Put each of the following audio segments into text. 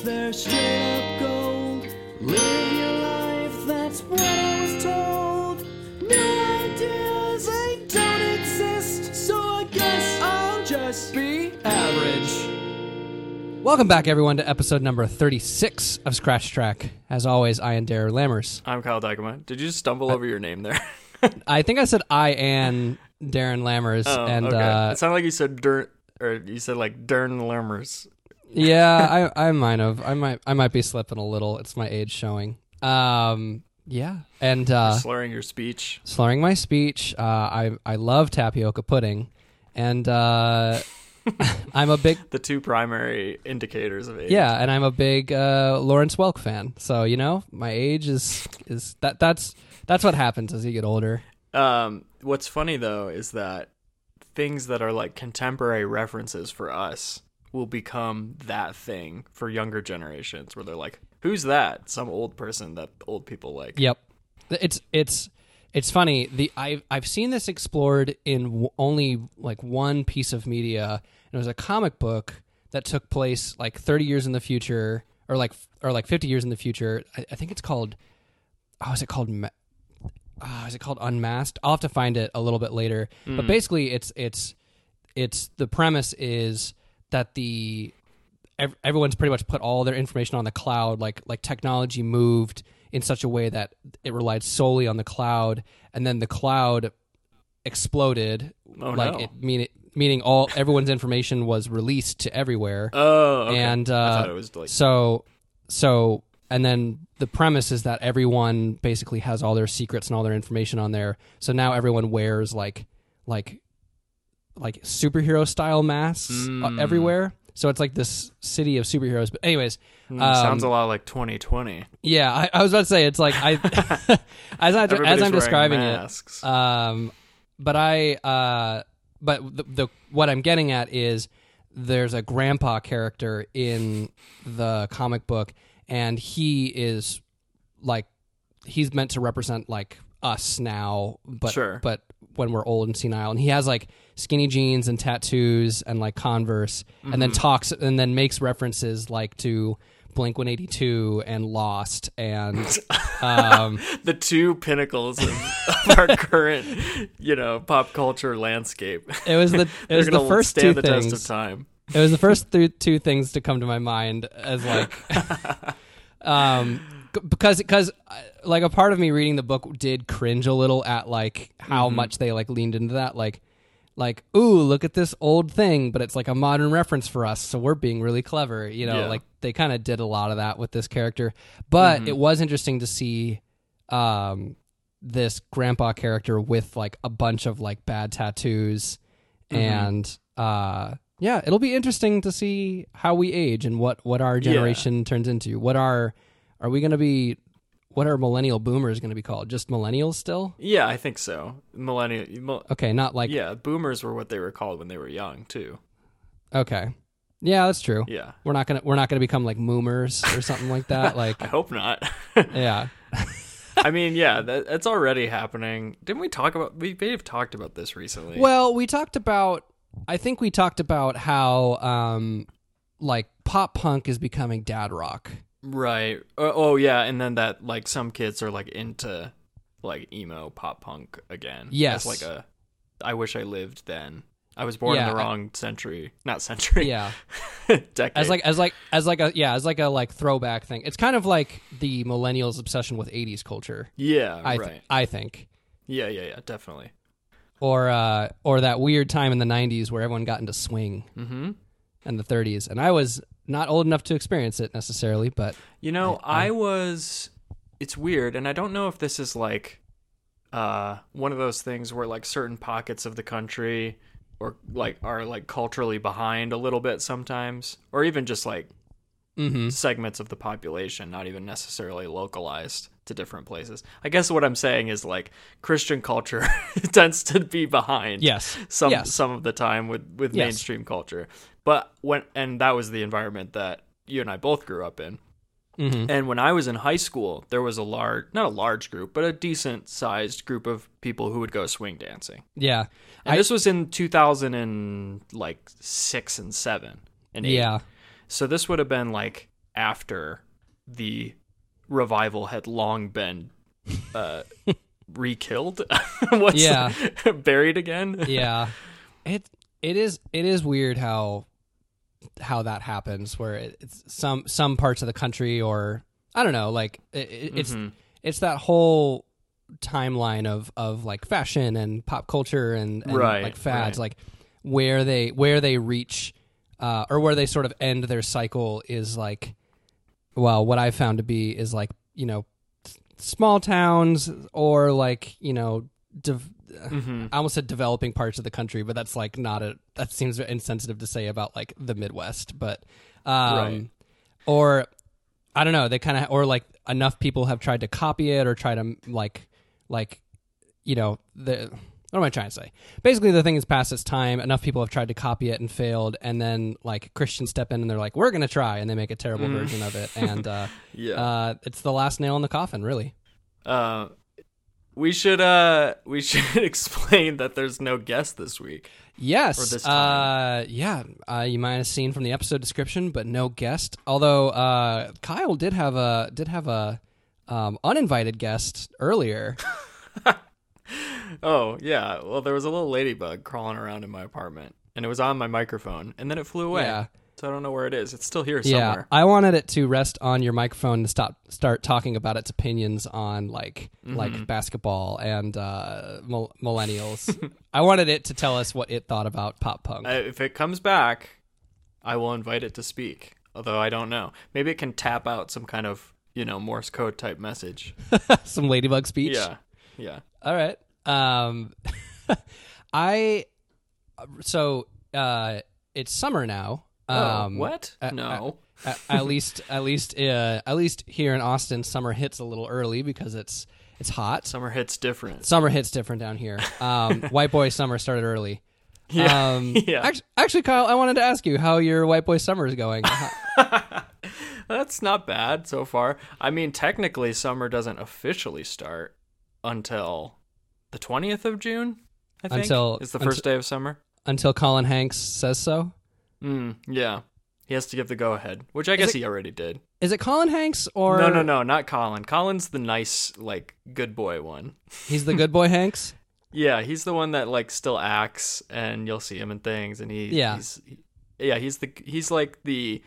Cause they're straight up gold. Live your life, that's what I was told. No ideas, they don't exist. So I guess I'll just be average. Welcome back, everyone, to episode number 36 of Scratch Track. As always, I am Dare Lammers. I'm Kyle Dykema. Did you just stumble over your name there? I think I said I am Darren Lammers, oh, and okay. uh, it sounded like you said Dern, or you said like Dern Lammers. Yeah, I I might have, I might, I might be slipping a little. It's my age showing. Um, yeah, and uh, slurring your speech. slurring my speech. Uh, I I love tapioca pudding, and uh, I'm a big The two primary indicators of age. yeah, and I'm a big uh, Lawrence Welk fan. So you know, my age is is that that's that's what happens as you get older. Um, what's funny though is that things that are like contemporary references for us will become that thing for younger generations, where they're like, "Who's that?" Some old person that old people like. Yep. It's it's it's funny. The I've I've seen this explored in w- only like one piece of media, and it was a comic book that took place like 30 years in the future, or like or like 50 years in the future. I, I think it's called. Oh, is it called? Oh, is it called Unmasked? I'll have to find it a little bit later. But mm. basically, it's it's it's the premise is that the ev- everyone's pretty much put all their information on the cloud like like technology moved in such a way that it relied solely on the cloud and then the cloud exploded Oh, like no. it mean meaning all everyone's information was released to everywhere Oh, okay. and I uh, thought it was like so so and then the premise is that everyone basically has all their secrets and all their information on there so now everyone wears like like like superhero style masks uh, Mm. everywhere so it's like this city of superheroes but anyways Hmm, um, sounds a lot like 2020. yeah I, I was about to say it's like i as, I, as I'm describing masks. it um but i uh but the, the what i'm getting at is there's a grandpa character in the comic book and he is like he's meant to represent like us now but Sure. but when we're old and senile and he has like skinny jeans and tattoos and like converse and Mm-hmm. then talks and then makes references like to blink 182 and lost and um the two pinnacles of, of our current, you know, pop culture landscape. it was the it was the first stand two the things test of time. it was the first th- two things to come to my mind as like um because because uh, like a part of me reading the book did cringe a little at like how Mm-hmm. much they like leaned into that like like ooh look at this old thing but it's like a modern reference for us so we're being really clever you know Yeah. like they kind of did a lot of that with this character but Mm-hmm. it was interesting to see um this grandpa character with like a bunch of like bad tattoos Mm-hmm. and uh yeah it'll be interesting to see how we age and what what our generation turns into what are are we going to be what are millennial boomers going to be called just millennials still Yeah, I think so. Millennial. mil- okay not like yeah, boomers were what they were called when they were young too. okay yeah that's true Yeah, we're not gonna we're not gonna become like moomers or something like that like I hope not. yeah I mean, yeah, that, that's already happening. Didn't we talk about? We may have talked about this recently. Well, we talked about. I think we talked about how, um, like pop punk is becoming dad rock. Right? Oh, oh, yeah, and then that like some kids are like into like emo pop punk again. Yes. Like a. I wish I lived then. I was born Yeah, in the I- wrong century, not century. Yeah, decade. as like as like as like a yeah as like a like throwback thing. It's kind of like the millennials' obsession with '80s culture. yeah, I th- right. I think, Yeah, yeah, yeah, definitely. or uh, or that weird time in the '90s where everyone got into swing Mm-hmm. and the '30s, and I was not old enough to experience it necessarily, but You know, I, was. It's weird, and I don't know if this is like uh, one of those things where like certain pockets of the country or like are like culturally behind a little bit sometimes, or even just like hmm segments of the population, not even necessarily localized to different places. I guess what I'm saying is like Christian culture tends to be behind yes, some yes. some of the time with with Yes. mainstream culture. But when and that was the environment that you and I both grew up in. hmm And when I was in high school, there was a large, not a large group, but a decent sized group of people who would go swing dancing. yeah, And I- this was in 2000 and like six and seven and eight. yeah. So this would have been like after the revival had long been uh, re-killed. Yeah. buried again. yeah it it is it is weird how how that happens where it's some some parts of the country or i don't know like it, it- it's Mhm. it's that whole timeline of of like fashion and pop culture and, and Right, like fads right. like where they where they reach uh or where they sort of end their cycle is like well what i found to be is like you know small towns or like you know Mhm. I almost said developing parts of the country, but that's like not a that seems insensitive to say about like the Midwest, but um Right. or I don't know, they kind of or like enough people have tried to copy it or try to like like you know, the what am I trying to say? Basically, the thing is past its time. Enough people have tried to copy it and failed, and then like Christians step in and they're like, "We're gonna try," and they make a terrible version of it, and uh, Yeah. uh, it's the last nail in the coffin, really. Uh, we should uh we should explain that there's no guest this week. Yes. Or this Uh, yeah. Uh, you might have seen from the episode description, but no guest. Although uh, Kyle did have a did have a um, uninvited guest earlier. Oh yeah, well there was a little ladybug crawling around in my apartment, and it was on my microphone, and then it flew away. Yeah. So I don't know where it is. It's still here somewhere. Yeah. I wanted it to rest on your microphone to stop start talking about its opinions on like Mm-hmm. like basketball and uh, mil- millennials. I wanted it to tell us what it thought about pop punk. Uh, if it comes back, I will invite it to speak. Although I don't know, maybe it can tap out some kind of you know Morse code type message. Some ladybug speech. Yeah, yeah. All right. Um, I so uh, it's summer now. Um, oh, what? uh, no. at, at least, at least, uh, at least here in Austin, summer hits a little early because it's it's hot. Summer hits different. Summer hits different down here. Um, white boy summer started early. Yeah, Um, yeah. Actually, actually, Kyle, I wanted to ask you how your white boy summer is going. That's not bad so far. I mean, technically, summer doesn't officially start until the twentieth of June. I think Until- is the first until- day of summer. Until Colin Hanks says so. Mm, yeah, he has to give the go ahead, which I guess it- he already did. Is it Colin Hanks or no, no, no, not Colin. Colin's the nice, like, good boy one. He's the good boy Hanks. Yeah, he's the one that like still acts, and you'll see him in things, and he, Yeah. he's, yeah, he's the he's like the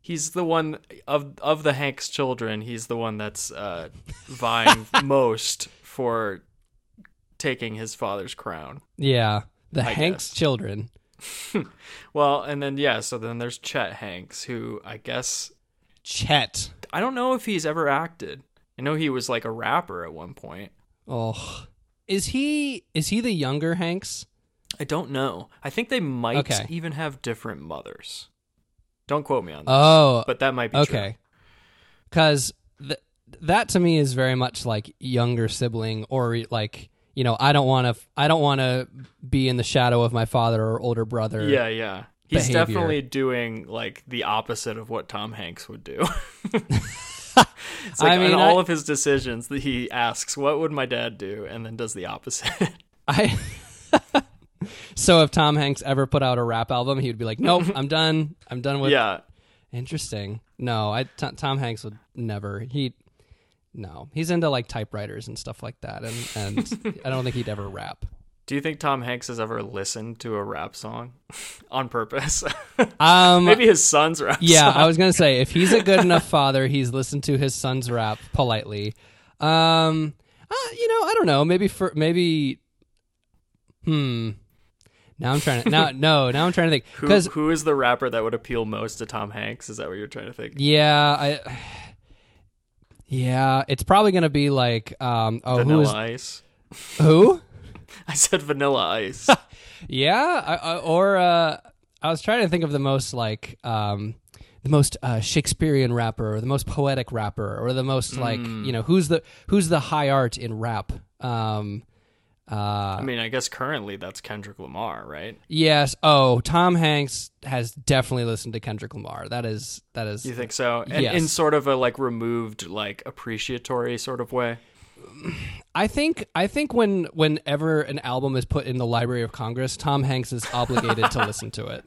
he's the one of of the Hanks children. He's the one that's uh, vying most for taking his father's crown. Yeah, the I Hanks guess. children. Well, and then yeah, so then there's Chet Hanks, who I guess Chet. I don't know if he's ever acted. I know he was like a rapper at one point. Oh, is he is he the younger Hanks? I don't know. I think they might Okay. even have different mothers. Don't quote me on that. Oh, but that might be okay. Because th- that to me is very much like younger sibling, or like you know, I don't want to I don't want to be in the shadow of my father or older brother. Yeah, yeah. He's behavior. definitely doing like the opposite of what Tom Hanks would do. it's like I mean, in all I- of his decisions that he asks, "What would my dad do?" and then does the opposite. I. so if Tom Hanks ever put out a rap album, he would be like, "Nope, I'm done. I'm done with." yeah, Interesting. No, I T- Tom Hanks would never. He no, he's into like typewriters and stuff like that, and and I don't think he'd ever rap. Do you think Tom Hanks has ever listened to a rap song on purpose? Um, Maybe his son's rap. yeah, song. I was gonna say if he's a good enough father, he's listened to his son's rap politely. Um, uh, you know, I don't know. Maybe for maybe. Hmm. Now I'm trying to now no now I'm trying to think Who, because who is the rapper that would appeal most to Tom Hanks? Is that what you're trying to think? yeah I yeah it's probably gonna be like um oh Vanilla is Ice. who I said Vanilla Ice. Yeah, I, I, or uh, I was trying to think of the most like um, the most uh, Shakespearean rapper, or the most poetic rapper, or the most like Mm. you know who's the who's the high art in rap. Um, uh, I mean, I guess currently that's Kendrick Lamar, right? yes. Oh, Tom Hanks has definitely listened to Kendrick Lamar. That is that is. You think so? And Yes. in sort of a like removed, like appreciatory sort of way. I think I think when whenever an album is put in the Library of Congress, Tom Hanks is obligated to listen to it.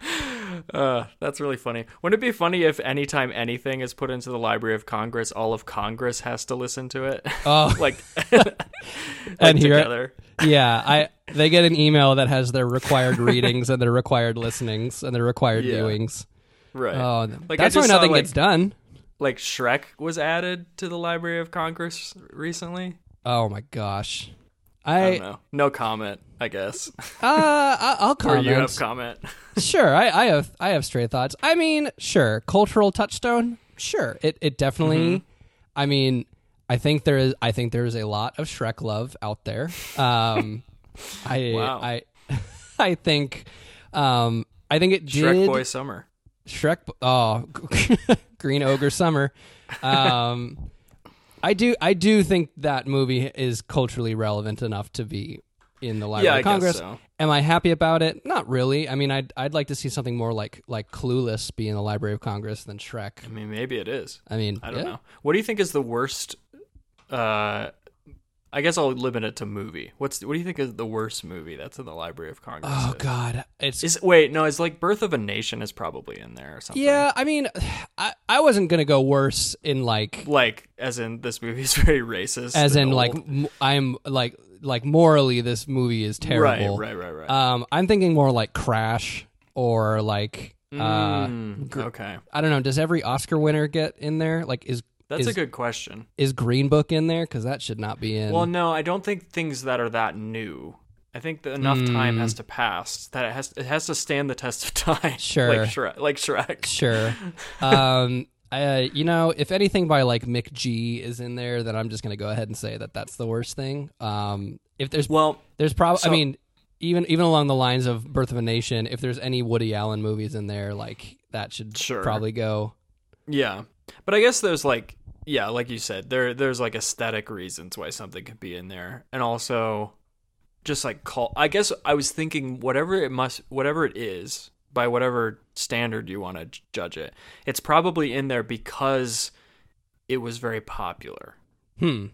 Uh, that's really funny. Wouldn't it be funny if anytime anything is put into the Library of Congress, all of Congress has to listen to it? Oh, like, like And here- together. yeah. I they get an email that has their required readings and their required listenings and their required Yeah. viewings. Right. Oh, Like, that's why nothing like- gets done. like Shrek was added to the Library of Congress recently. Oh my gosh. I, I, don't know. No comment, I guess. uh, I'll or comment. you have comment. sure, I, I have I have straight thoughts. I mean, sure, cultural touchstone. Sure, it it definitely. Mm-hmm. I mean, I think there is I think there is a lot of Shrek love out there. Um, I Wow. I I think um I think it Shrek did Boy Summer. Shrek. Oh, Green Ogre Summer. Um, I do. I do think that movie is culturally relevant enough to be in the Library Yeah, of Congress. so. Am I happy about it? Not really. I mean, I'd I'd like to see something more like like Clueless be in the Library of Congress than Shrek. I mean, maybe it is. I mean, I don't yeah. know. What do you think is the worst? Uh, I guess I'll limit it to movie. What's what do you think is the worst movie that's in the Library of Congress? Oh God, it's Is wait no, it's like Birth of a Nation is probably in there or something. yeah. I mean, I I wasn't gonna go worse in like like as in this movie is very racist. as in like old. m- I'm like like morally this movie is terrible. Right, right, right, right. Um, I'm thinking more like Crash or like uh, Mm, okay, I don't know. Does every Oscar winner get in there? Like, is that's a good question. is Green Book in there? Because that should not be in. Well, no, I don't think things that are that new. I think that enough time has to pass that it has it has to stand the test of time. Sure. like Shrek. Like Shrek. sure. um, uh, you know, if anything by like McG is in there, then I'm just gonna go ahead and say that that's the worst thing. Um, if there's Well, there's probably, I mean, even even along the lines of Birth of a Nation, if there's any Woody Allen movies in there, like that should Sure. probably go. Yeah, but I guess there's like yeah, like you said, there there's like aesthetic reasons why something could be in there, and also just like call. I guess I was thinking whatever it must, whatever it is, by whatever standard you want to judge it, it's probably in there because it was very popular, Hmm.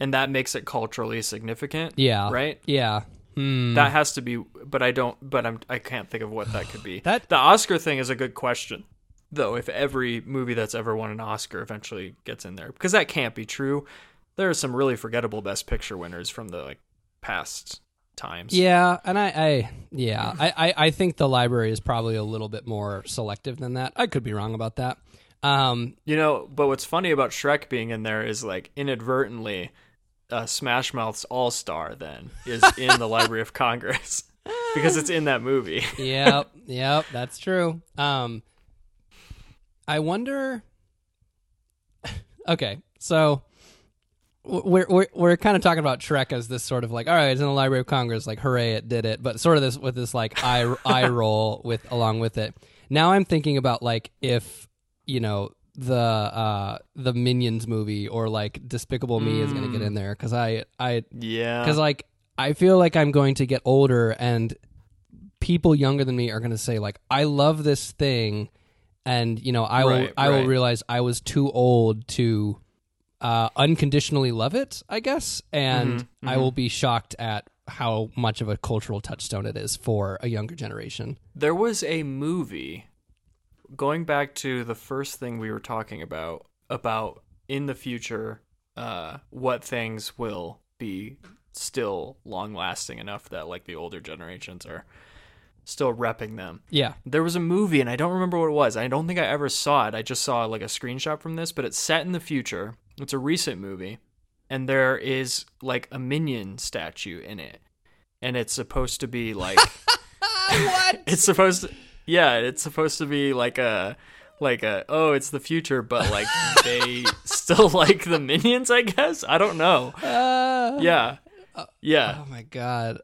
and that makes it culturally significant. Yeah. Right. Yeah. Hmm. That has to be, but I don't. But I'm. I can't think of what that could be. That- the Oscar thing is a good question, though. If every movie that's ever won an Oscar eventually gets in there, because that can't be true. There are some really forgettable Best Picture winners from the like past times. Yeah, and I, I yeah, I, I, I think the library is probably a little bit more selective than that. I could be wrong about that. Um, You know, but what's funny about Shrek being in there is like inadvertently, uh, Smash Mouth's All Star then is in the Library of Congress because it's in that movie. yep, yep, that's true. Um, I wonder. Okay, so we're we're we're kind of talking about Shrek as this sort of like, all right, it's in the Library of Congress, like, hooray, it did it, but sort of this with this like eye eye roll with along with it. Now I'm thinking about like if you know the uh the Minions movie or like Despicable Me is going to get in there because I I Yeah. because like I feel like I'm going to get older and people younger than me are going to say like I love this thing and you know I will Right, I will right. realize I was too old to uh, unconditionally love it I guess and Mm-hmm, I will be shocked at how much of a cultural touchstone it is for a younger generation. There was a movie going back to the first thing we were talking about about in the future uh what things will be still long lasting enough that like the older generations are still repping them. Yeah. There was a movie and I don't remember what it was. I don't think I ever saw it. I just saw like a screenshot from this, but it's set in the future. It's a recent movie and there is like a minion statue in it. And it's supposed to be like what? it's supposed to yeah it's supposed to be like a like a oh it's the future but like they still like the minions i guess i don't know Uh, yeah yeah Oh my god.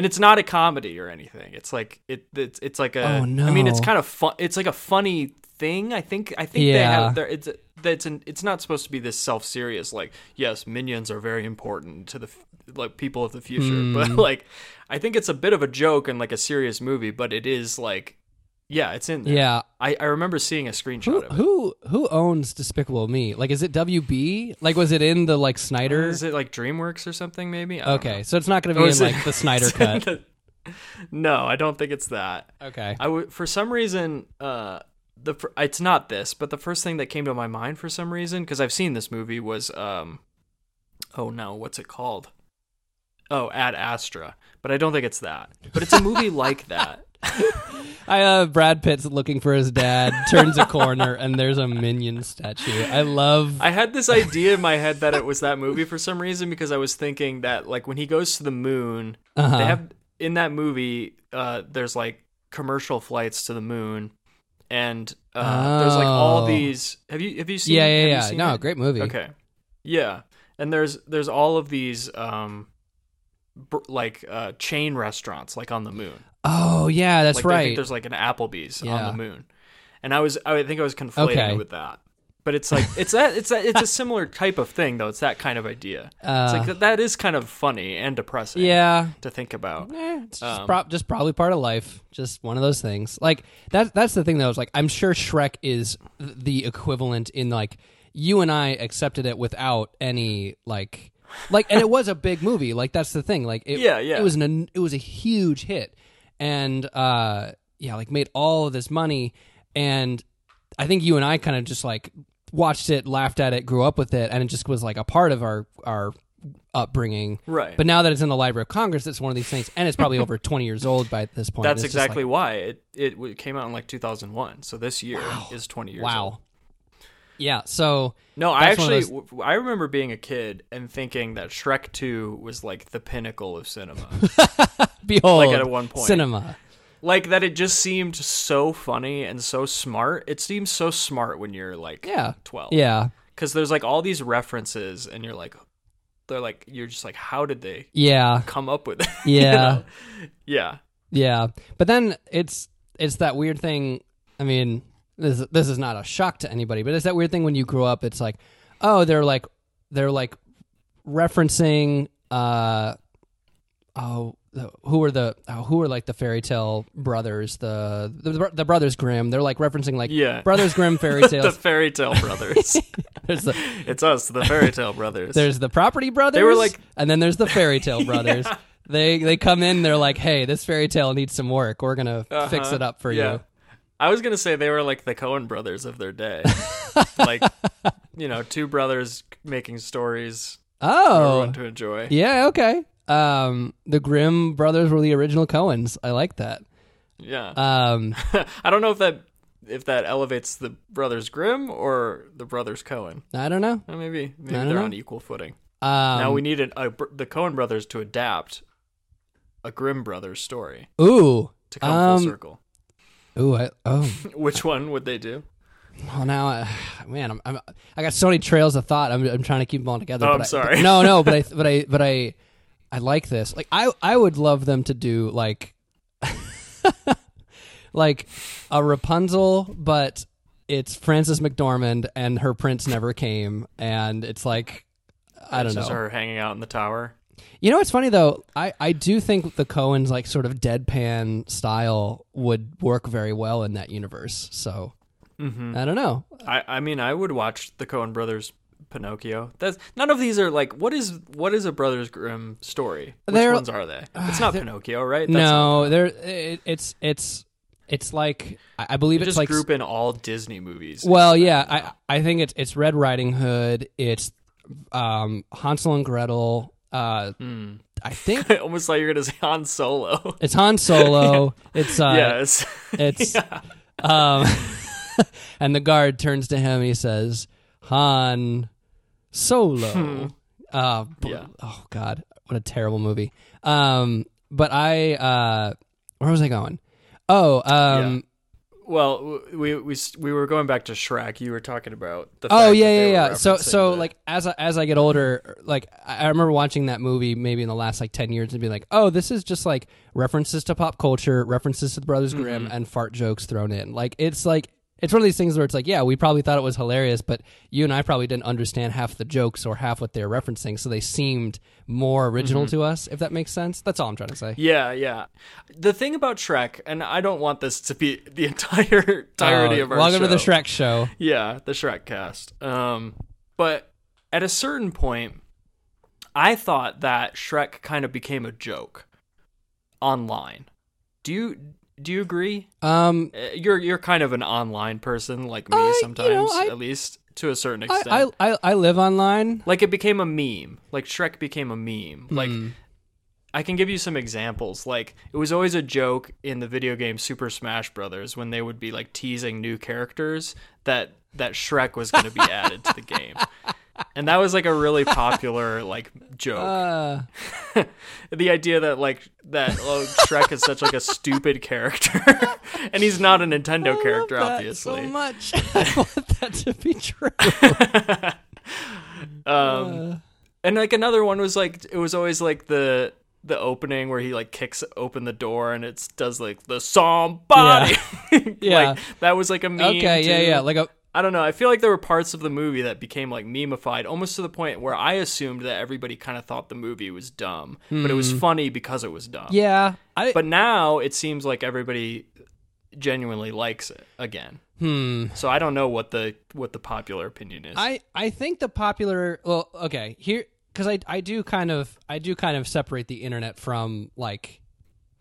And it's not a comedy or anything it's like it it's, it's like a Oh, i mean it's kind of fun it's like a funny thing i think i think they Yeah. have there it's that's an it's not supposed to be this self-serious like yes minions are very important to the like people of the future Hmm. but like i think it's a bit of a joke and like a serious movie but it is like yeah it's in there Yeah. I, I remember seeing a screenshot Who of it. who who owns Despicable Me? Like, is it WB? Like, was it in the like Snyder? Is it like DreamWorks or something? Maybe. Okay, know. so it's not going to be in it- like the Snyder cut. the- no, I don't think it's that. Okay. I would for some reason uh the fir- it's not this, but the first thing that came to my mind for some reason because I've seen this movie was um oh no, what's it called? Oh, Ad Astra. But I don't think it's that. But it's a movie like that. I uh, Brad Pitt's looking for his dad, turns a corner, and there's a minion statue. I love. I had this idea in my head that it was that movie for some reason because I was thinking that like when he goes to the moon, Uh-huh. they have in that movie uh there's like commercial flights to the moon and uh there's like all Oh. these have you have you seen yeah, yeah, yeah. No, it? great movie. Okay. Yeah. And there's there's all of these um like uh chain restaurants like on the moon. Oh, yeah, that's like I think right. there's like an Applebee's Yeah. on the moon. And I was I think I was conflating Okay. with that. But it's like it's that it's that it's a similar type of thing though. It's that kind of idea. it's Uh, like that, that is kind of funny and depressing yeah, to think about. Eh, it's just, Um, prob- just probably part of life. Just one of those things. Like that. That's the thing, though. Is like I'm sure Shrek is the equivalent in like you and I accepted it without any like like, and it was a big movie. Like that's the thing. Like it, Yeah, yeah. It was an it was a huge hit, and uh, yeah, like made all of this money, and I think you and I kind of just like watched it, laughed at it, grew up with it, and it just was like a part of our our upbringing. Right. But now that it's in the Library of Congress, it's one of these things, and it's probably over 20 years old by this point. That's just like, exactly why it, it came out in like 2001. So this year is 20 years old. Yeah. So No, I That's one of actually w- I remember being a kid and thinking that Shrek 2 was like the pinnacle of cinema. behold, Like, at one point. cinema. like that it just seemed so funny and so smart. It seems so smart when you're like Yeah. 12. Yeah. Cuz there's like all these references and you're like they're like you're just like how did they Yeah. come up with it? You Yeah. know? Yeah. Yeah. But then it's it's that weird thing. I mean, this this is not a shock to anybody, but it's that weird thing when you grow up. It's like, oh, they're like they're like referencing. uh Oh, the- who are the oh, who are like the fairy tale brothers? The the, the brothers Grimm. They're like referencing like Yeah. brothers Grimm fairy tales the fairy tale brothers. there's the it's us, the fairy tale brothers. there's the property brothers. they were like- and then there's the fairy tale brothers. They they come in. They're like, hey, this fairy tale needs some work. We're gonna fix Uh-huh. it up for Yeah. you. I was gonna say they were like the Coen brothers of their day, like you know, two brothers making stories for Oh, everyone to enjoy. yeah, okay. Um, the Grimm brothers were the original Coens. I like that. Yeah, Um, I don't know if that if that elevates the brothers Grimm or the brothers Coen. I don't know. Maybe maybe they're know. on equal footing. Um, now we need an, a, the Coen brothers to adapt a Grimm brothers story ooh, to come Um, full circle. Ooh, I, oh, Which one would they do? well now, uh, man, I'm, I'm I got so many trails of thought. I'm I'm trying to keep them all together. Oh, but I'm I- sorry. but- no, no, but I but I but I I like this. Like I I would love them to do like like a Rapunzel, but it's Frances McDormand and her prince never came, and it's like I don't It's know. just her hanging out in the tower. You know what's funny though? I, I do think the Coens like sort of deadpan style would work very well in that universe. So Mm-hmm. I don't know. I, I mean, I would watch the Coen Brothers Pinocchio. That's none of these are like what is what is a Brothers Grimm story? Which They're- ones are they? It's not Pinocchio, right? That's no, there it, it's it's it's like I, I believe you it's just like group in all Disney movies. well, yeah. I I think it's it's Red Riding Hood. It's um, Hansel and Gretel. Uh, Hmm. I think I almost thought you were gonna say Han Solo. it's Han Solo. It's uh, yes. It's um and the guard turns to him and he says, Han Solo. Uh Yeah. oh god, what a terrible movie. Um but I uh where was I going? Oh, um well, we we we were going back to Shrek. You were talking about the. Oh yeah, yeah, yeah. So so like as I, as I get older, like I I remember watching that movie maybe in the last like ten years and be like, oh, this is just like references to pop culture, references to the Brothers Grimm, Mm-hmm. and fart jokes thrown in. Like it's like it's one of these things where it's like, yeah, we probably thought it was hilarious, but you and I probably didn't understand half the jokes or half what they're referencing, so they seemed more original Mm-hmm. to us. If that makes sense, that's all I'm trying to say. Yeah, yeah. The thing about Shrek, and I don't want this to be the entire entirety Uh, of our welcome show. to the Shrek show. Yeah, the Shrek cast. Um, but at a certain point, I thought that Shrek kind of became a joke. online. Do you do you agree? Um, Uh, You're you're kind of an online person like me you sometimes, know, I- at least to a certain extent. I I I live online. like it became a meme. Like Shrek became a meme. Like Hmm. I can give you some examples. Like it was always a joke in the video game Super Smash Brothers when they would be like teasing new characters that that Shrek was going to be added to the game. And that was like a really popular like joke. Uh, the idea that like that oh, Shrek is such like a stupid character, and he's not a Nintendo I character, obviously. so much. I want that to be true. Um, and like another one was like it was always like the the opening where he like kicks open the door and it does like the somebody. Yeah. like that was like a meme. okay, yeah, yeah, like a I don't know. I feel like there were parts of the movie that became like memeified, almost to the point where I assumed that everybody kind of thought the movie was dumb, but it was funny because it was dumb. Hmm. yeah. I But now it seems like everybody genuinely likes it again. hmm. So I don't know what the what the popular opinion is. I I think the popular well okay here because I I do kind of I do kind of separate the internet from like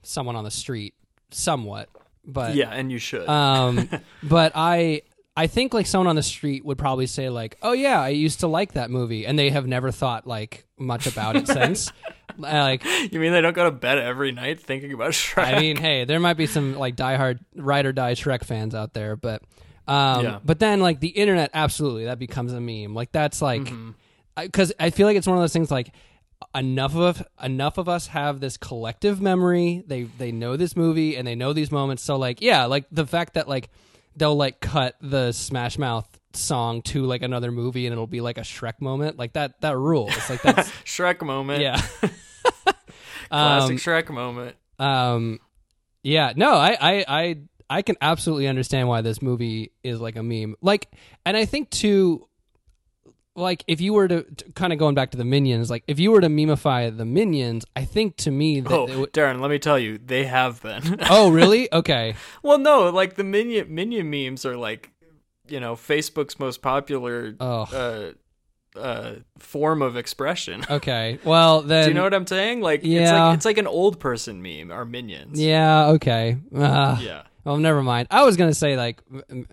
someone on the street somewhat, but yeah, and you should. um, but I I think like someone on the street would probably say like, "Oh yeah, I used to like that movie," and they have never thought like much about it since. Uh, like, you mean they don't go to bed every night thinking about Shrek? I mean, hey, there might be some like diehard ride or die Shrek fans out there, but um, Yeah. but then like the internet, absolutely, that becomes a meme. Like that's like Mm-hmm. because I, feel like it's one of those things like enough of enough of us have this collective memory. They they know this movie and they know these moments. So like yeah, like the fact that like they'll like cut the Smash Mouth song to like another movie and it'll be like a Shrek moment like that that rules like that's Shrek moment. yeah Classic Um, Shrek moment. um, yeah, no, I, I, I, I can absolutely understand why this movie is like a meme. Like, and I think too, like if you were to, to kind of going back to the minions, like if you were to memify the minions, I think to me that Oh, would- Darren, let me tell you, they have been. oh really? Okay, well, no, like the minion minion memes are like, you know, Facebook's most popular Oh. uh, uh, form of expression. okay. Well then, Do you know what I'm saying? Like, it's Yeah. like it's like an old person meme. or minions. yeah, okay. Uh, Yeah. Well, never mind. I was gonna say like,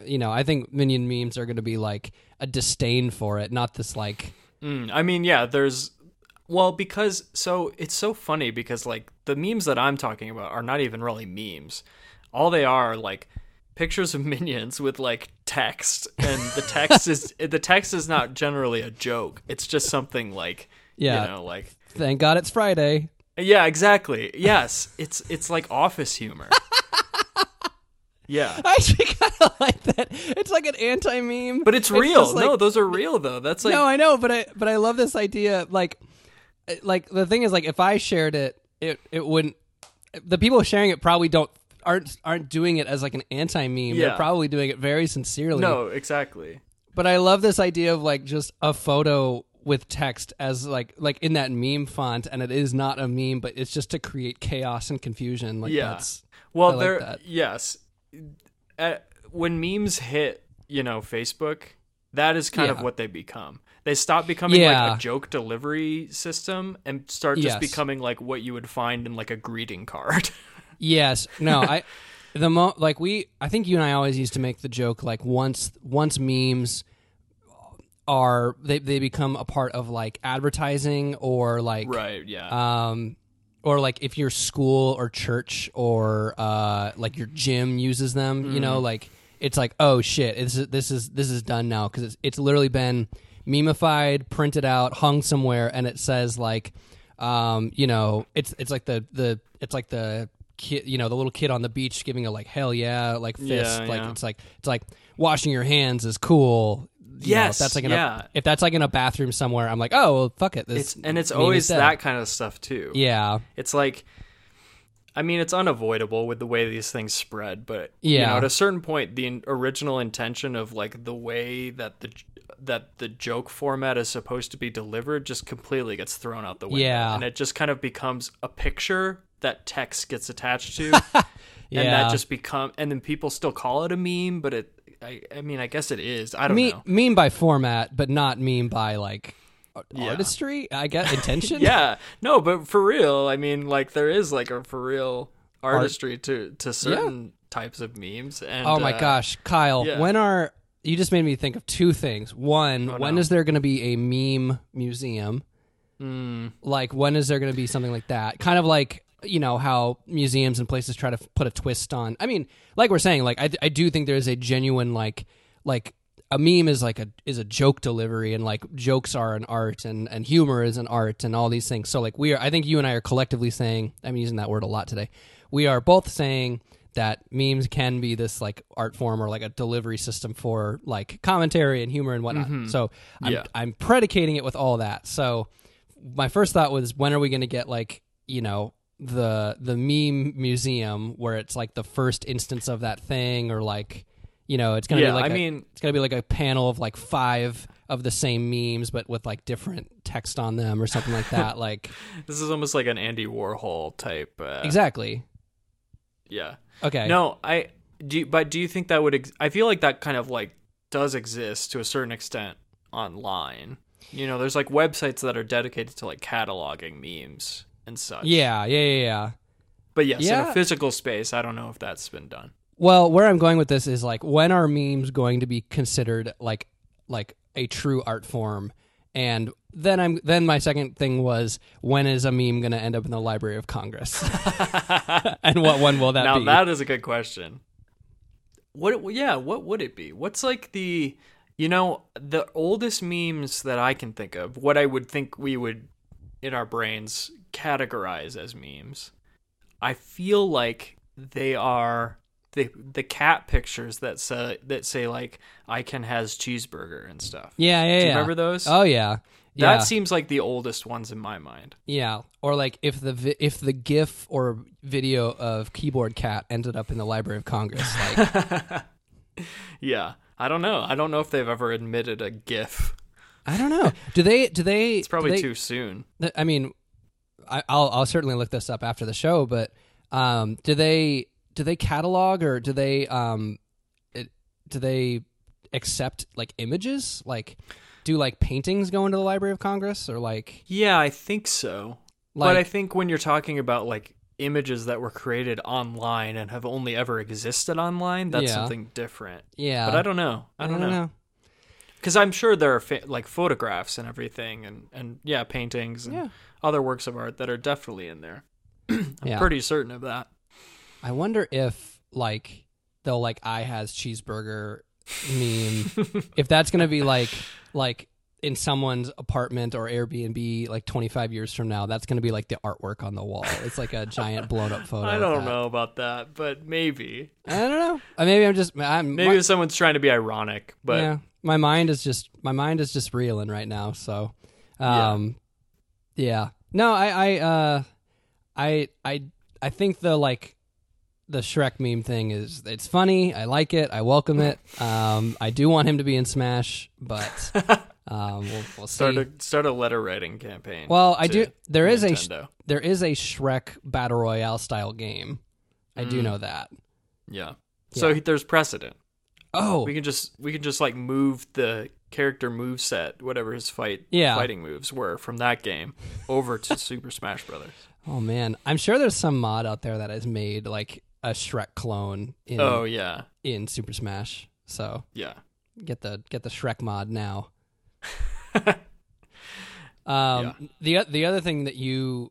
you know, I think minion memes are gonna be like a disdain for it, not this like. Mm, I mean, yeah, there's well because so it's so funny because like the memes that I'm talking about are not even really memes. All they are are like pictures of minions with like text and the text is the text is not generally a joke. It's just something like Yeah. you know, like Thank God it's Friday. yeah, exactly. Yes, it's it's like office humor. yeah. I actually kind of like that. It's like an anti meme, But it's real. just like- no, those are real though. That's like no, I know, but I but I love this idea. Like, eh, like the thing is, like if I shared it, it it wouldn't. The people sharing it probably don't aren't aren't doing it as like an anti meme. Yeah. They're probably doing it very sincerely. no, exactly. but I love this idea of like just a photo with text as like like in that meme font, and it is not a meme, but it's just to create chaos and confusion. Like Yeah. that's Well, I like there, that. yes. Uh, when memes hit, you know, Facebook, that is kind of what they become. They stop becoming Yeah. like a joke delivery system and start just Yes. becoming like what you would find in like a greeting card. Yes. No, I the mo like we I think you and I always used to make the joke like once once memes are they they become a part of like advertising or like right, yeah. um or like if your school or church or uh like your gym uses them, you Mm-hmm. know, like it's like oh shit, this is this is this is done now cuz it's it's literally been memeified, printed out, hung somewhere and it says like um you know, it's it's like the the it's like the kid, you know, the little kid on the beach giving a like hell yeah like fist Yeah, like yeah. it's like it's like washing your hands is cool. You know, if Yes, that's like in yeah. a if that's like in a bathroom somewhere, I'm like, oh well, fuck it. This it's and it's always that kind of stuff too. Yeah, It's like I mean, it's unavoidable with the way these things spread, but you Yeah. know, at a certain point, the in- original intention of like the way that the that the joke format is supposed to be delivered just completely gets thrown out the window, Yeah. and it just kind of becomes a picture that text gets attached to, yeah. and that just become, and then people still call it a meme, but it, I, I mean, I guess it is. I don't Me- know. meme by format, but not meme by like Yeah. artistry, I guess intention. yeah, no, but for real, I mean, like there is like a for real artistry to to certain types of memes. And Oh my uh, gosh, Kyle, yeah. when are you just made me think of two things. One, Oh, when no. is there going to be a meme museum? mm, Like when is there going to be something like that? Kind of like you know how museums and places try to f- put a twist on. I mean, like we're saying, like I I do think there is a genuine like like a meme is like a is a joke delivery and like jokes are an art and and humor is an art and all these things. So like we are I think you and I are collectively saying I'm using that word a lot today. We are both saying that memes can be this like art form or like a delivery system for like commentary and humor and whatnot. Mm-hmm. So I'm Yeah. I'm predicating it with all that. So my first thought was when are we going to get like you know the the meme museum where it's like the first instance of that thing or like you know it's gonna Yeah, be like I a- mean- it's gonna be like a panel of like five of the same memes but with like different text on them or something like that like this is almost like an Andy Warhol type. Uh, exactly Yeah. okay No, I do. you- But do you think that would? Ex- I feel like that kind of like does exist to a certain extent online. You know, there's like websites that are dedicated to like cataloging memes and such. yeah yeah yeah yeah But yes, in a physical space, I don't know if that's been done. well where i'm going with this is like when are memes going to be considered like like a true art form and then i'm then my second thing was when is a meme going to end up in the library of congress and what one will that now be Now that is a good question. What? Yeah, what would it be? What's like the, you know, the oldest memes that I can think of? What I would think we would, in our brains, categorize as memes. I feel like they are the the cat pictures that say that say like I can has cheeseburger and stuff. yeah yeah Do you yeah remember those? oh yeah yeah That seems like the oldest ones in my mind. yeah or like if the vi- if the gif or video of keyboard cat ended up in the library of congress like Yeah, I don't know. I don't know if they've ever admitted a GIF. i don't know do they do they It's probably they, too soon. I mean, I, I'll I'll certainly look this up after the show. But um, do they do they catalog or do they um, it, do they accept like images? Like, do like paintings go into the Library of Congress or like Yeah, I think so. like but I think when you're talking about like images that were created online and have only ever existed online, that's Yeah. something different. yeah? But I don't know. I don't, know. Because I'm sure there are fa- like photographs and everything, and and yeah, paintings and Yeah. Other works of art that are definitely in there. I'm Yeah. pretty certain of that. I wonder if like they'll like I has cheeseburger meme if that's gonna be like like in someone's apartment or Airbnb like 25 years from now that's gonna be like the artwork on the wall it's like a giant blown up photo I don't know about that, but maybe I don't know Uh, maybe I'm just I'm maybe my, someone's trying to be ironic. But yeah my mind is just my mind is just reeling right now so Yeah. um yeah, no I I uh I I I think the like the Shrek meme thing is it's funny. I like it. I welcome it. Um, I do want him to be in Smash, but um, we'll, we'll see. start a start a letter writing campaign. well, I do. There is a there is a Shrek battle royale style game. I do Mm. know that. Yeah. So Yeah. he- there's precedent. Oh, We can just we can just like move the character move set, whatever his fight Yeah. fighting moves were from that game, over to Super Smash Brothers. oh man, I'm sure there's some mod out there that has made like a Shrek clone in Oh yeah, in Super Smash. So yeah. get the get the Shrek mod now. um, the the other thing that you,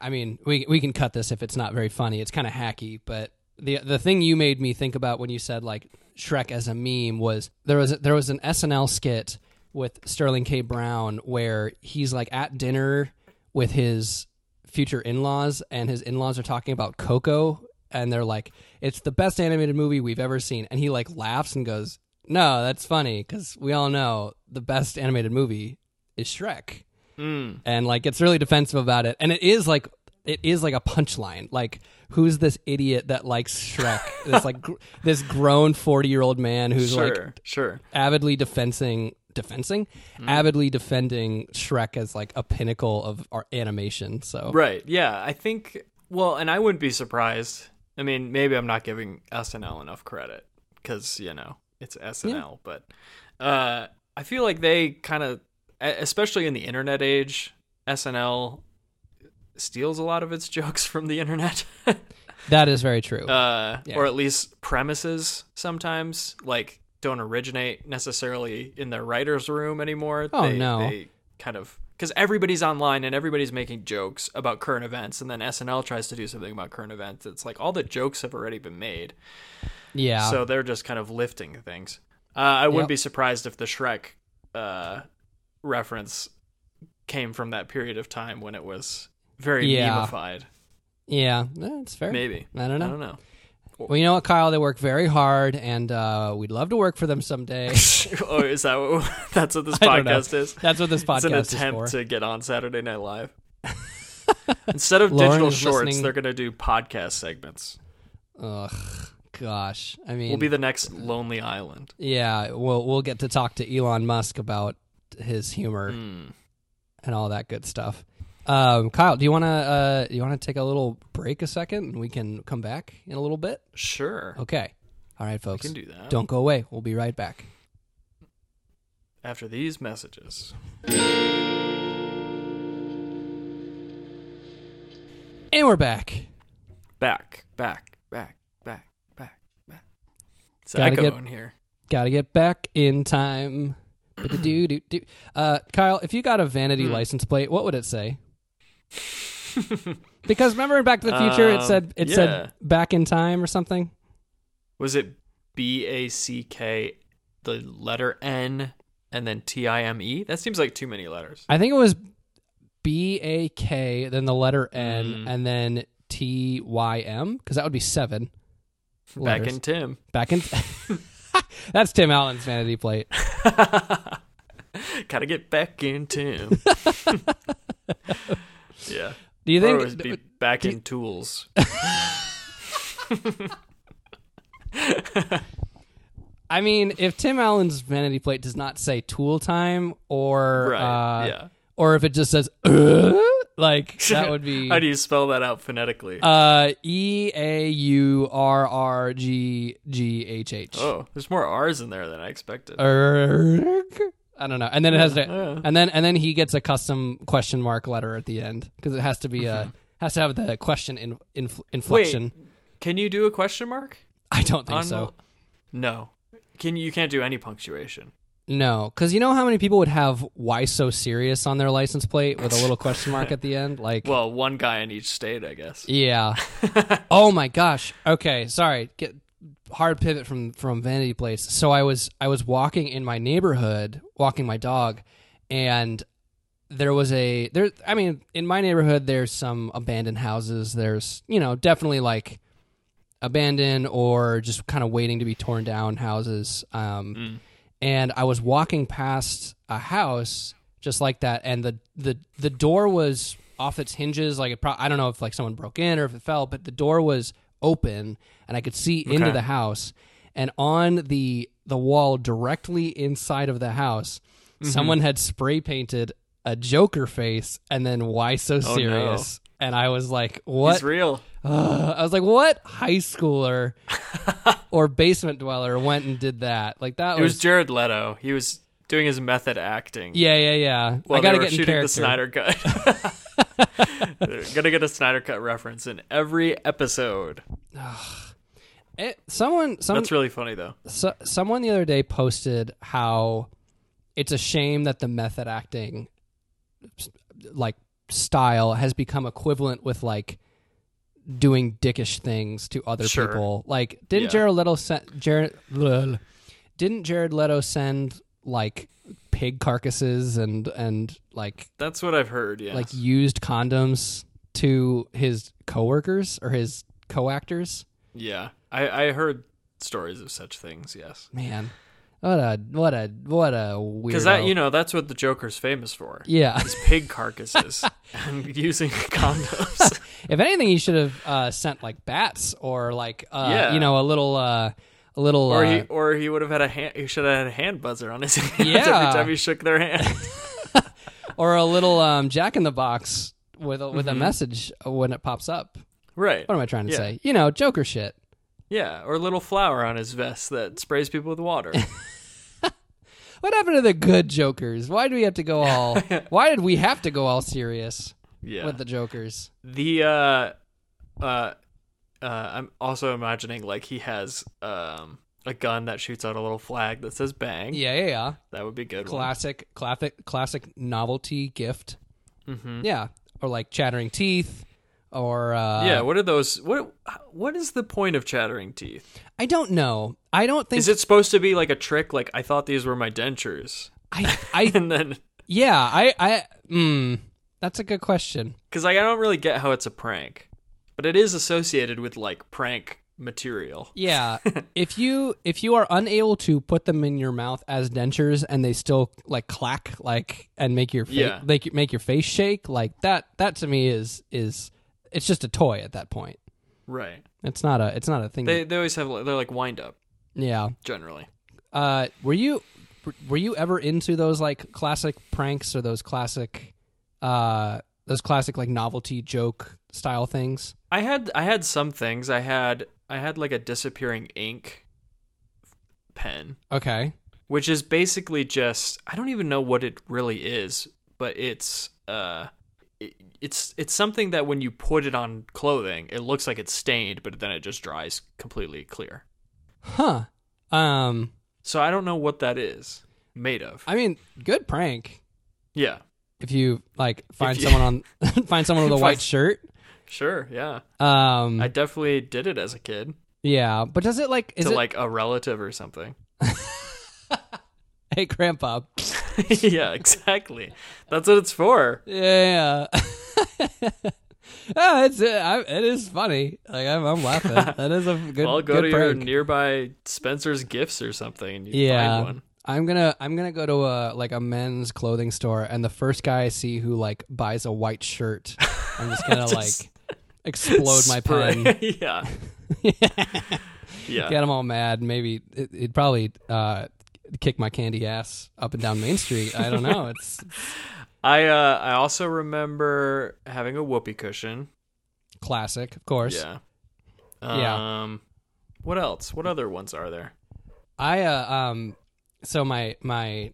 I mean, we we can cut this if it's not very funny. It's kind of hacky, but the the thing you made me think about when you said like Shrek as a meme was there was there was an SNL skit with Sterling K. Brown where he's like at dinner with his future in-laws and his in-laws are talking about Coco and they're like it's the best animated movie we've ever seen. And he like laughs and goes no that's funny cuz we all know the best animated movie is Shrek. Mm. and like it's really defensive about it. And it is like it is like a punchline like who's this idiot that likes Shrek this like gr- this grown 40 year old man who's Sure, like sure. avidly defending defending Mm. avidly defending Shrek as like a pinnacle of our animation so Right. Yeah. I think. Well, and I wouldn't be surprised. I mean, maybe I'm not giving SNL enough credit because you know it's SNL, but uh, I feel like they kind of especially in the internet age, SNL steals a lot of its jokes from the internet. That is very true. uh, Yeah. or at least premises sometimes like don't originate necessarily in the writers' room anymore. Oh, they, no. They kind of because everybody's online and everybody's making jokes about current events, and then SNL tries to do something about current events. It's like all the jokes have already been made, yeah. so they're just kind of lifting things. Uh, I wouldn't Yep. be surprised if the Shrek uh, reference came from that period of time when it was very Yeah. memified. yeah, that's fair. Maybe I don't know. I don't know. Well, you know what, Kyle? They work very hard, and uh, we'd love to work for them someday. oh, is that what, that's what this I don't know. podcast is? That's what this podcast is an attempt to get on Saturday Night Live. Instead of Lauren digital shorts, listening- they're going to do podcast segments. Ugh, gosh. I mean, We'll be the next Lonely Island. yeah. We'll we'll get to talk to Elon Musk about his humor Mm. and all that good stuff. Um, Kyle, do you want to uh, you want to take a little break a second, and we can come back in a little bit? Sure, Okay. All right, folks. can do that. Don't go away. We'll be right back. After these messages. And we're back. Back, back, back, back, back, back. It's Gotta echo get- in here. Got to get back in time. Uh, Kyle, if you got a vanity Hmm. license plate, what would it say? because remember in Back to the Future, it Um, said it yeah. said back in time or something. Was it B A C K, the letter N, and then T I M E? That seems like too many letters. I think it was B A K, then the letter N, Mm. and then T Y M, because that would be seven. Back in Tim. back in. That's Tim Allen's vanity plate. Gotta get back in Tim. yeah. Do you think? it would be back in tools. I mean, if Tim Allen's vanity plate does not say Tool Time, or Right. uh, yeah. or if it just says uh, like that would be How do you spell that out phonetically? uh E A U R R G G H H. oh, there's more R's in there than I expected. Erg? I don't know. And then it has to, Yeah. and then and then he gets a custom question mark letter at the end because it has to be uh, a has to have the question in, in inflection. Can you do a question mark? I don't think on so. No. Can you, you can't do any punctuation. No, because you know how many people would have "Why so serious" on their license plate with a little question mark at the end, like. Well, one guy in each state, I guess. Yeah. oh my gosh. Okay, sorry. Get hard pivot from from vanity Place. So I was I was walking in my neighborhood, walking my dog, and there was a there I mean, in my neighborhood there's some abandoned houses. There's, you know, definitely like abandoned or just kind of waiting to be torn down houses. Um Mm. and I was walking past a house just like that, and the the the door was off its hinges. Like it pro- I don't know if like someone broke in or if it fell, but the door was open, and I could see into the house. And on the the wall directly inside of the house, Mm-hmm. someone had spray painted a Joker face, and then why so Oh, no. serious? And I was like, "What?" He's real. Ugh. I was like, "What high schooler or basement dweller went and did that?" Like that It was Jared Leto. He was doing his method acting. Yeah, yeah, yeah. I gotta get shooting the Snyder Cut. They're gonna get a Snyder Cut reference in every episode. It, someone, some, That's really funny though. so, someone the other day posted how it's a shame that the method acting, like style, has become equivalent with like doing dickish things to other Sure. people. Like, didn't Yeah. Jared Leto send Jared? lol. Didn't Jared Leto send like pig carcasses and and like That's what I've heard. Yeah. like used condoms to his coworkers or his co-actors? Yeah. I I heard stories of such things. Yes. Man, what a what a what a weird. Because that you know that's what the Joker's famous for. yeah. Is pig carcasses and using condoms. if anything, he should have uh, sent like bats or like uh, Yeah. you know a little uh, a little or uh, he or he would have had a hand. He should have had a hand buzzer on his hand Yeah. every time he shook their hand. or a little um, Jack in the Box with a, Mm-hmm. with a message when it pops up. Right. What am I trying to Yeah. say? You know, Joker shit. Yeah. Or a little flower on his vest that sprays people with water. What happened to the good jokers? Why do we have to go all? why did we have to go all serious Yeah. with the jokers? The uh uh uh I'm also imagining like he has um a gun that shoots out a little flag that says bang. Yeah, yeah, yeah. That would be good. Classic, classic, classic novelty gift. Mm-hmm. Yeah, or like chattering teeth, or uh, yeah, what are those what what is the point of chattering teeth? I don't know. I don't think Is it supposed to be like a trick like I thought these were my dentures? I, I, And then yeah, I, I, mm, that's a good question. cuz like I don't really get how it's a prank. But it is associated with like prank material. Yeah, if you if you are unable to put them in your mouth as dentures and they still like clack like and make your face Yeah. make your face shake like that that to me is is it's just a toy at that point. Right. It's not a it's not a thing. They they always have they're like wind up yeah. generally. Uh, were you were you ever into those like classic pranks or those classic uh those classic like novelty joke style things? I had I had some things. I had I had like a disappearing ink pen, Okay. which is basically just I don't even know what it really is, but it's uh it, it's it's something that when you put it on clothing, it looks like it's stained, but then it just dries completely clear. Huh. Um. So I don't know what that is made of. I mean, good prank. yeah. if you like find you- someone on find someone with a I- white shirt Sure, yeah. um I definitely did it as a kid yeah but does it like is to it like a relative or something. hey grandpa yeah, exactly. That's what it's for. yeah oh, it's uh, I, it is funny like I'm, I'm laughing that is a good well, go good to your nearby Spencer's Gifts or something and you yeah find one. I'm gonna I'm gonna go to a like a men's clothing store and the first guy I see who like buys a white shirt I'm just gonna Just like explode my pen yeah. yeah. get him all mad. Maybe it, it'd probably uh, kick my candy ass up and down Main Street. I don't know. It's I uh I also remember having a whoopee cushion. classic, of course. Yeah. Yeah. Um what else? What other ones are there? I uh, um so my my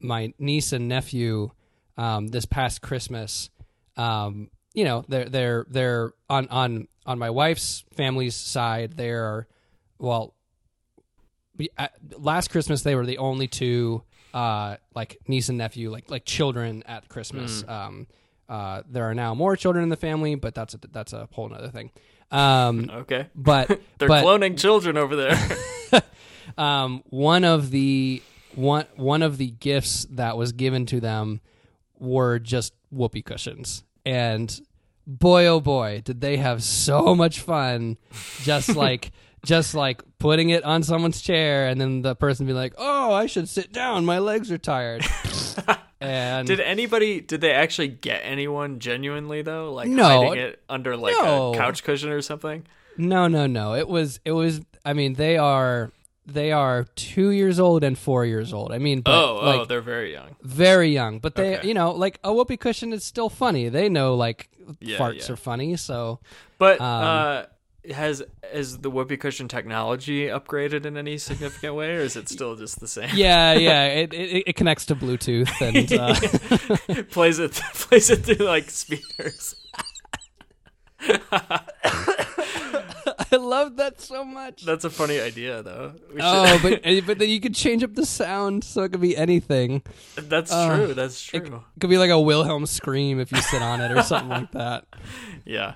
my niece and nephew um this past Christmas um you know they're they're they're on on on my wife's family's side they're well we, uh, last Christmas they were the only two uh like niece and nephew like like children at Christmas um uh there are now more children in the family but that's a that's a whole nother thing um Okay. but They're but, cloning children over there. um, one of the one one of the gifts that was given to them were just whoopee cushions, and boy oh boy, did they have so much fun! Just like just like putting it on someone's chair, and then the person be like, "Oh, I should sit down. My legs are tired." and did anybody did they actually get anyone genuinely though? Like No. hiding it under like No. a couch cushion or something? No, no, no. It was it was I mean, they are they are 2 years old and 4 years old. I mean, but oh, like oh, they're very young. very young, but they Okay. you know, like a whoopee cushion is still funny. They know like Yeah, farts yeah. are funny, so But Um, uh has has the whoopee cushion technology upgraded in any significant way, or is it still just the same? yeah, yeah, it it, it connects to Bluetooth and uh, plays it plays it through like speakers. I love that so much. That's a funny idea, though. Oh, but but then you could change up the sound so it could be anything. that's uh, true. That's true. it could be like a Wilhelm scream if you sit on it or something like that. yeah.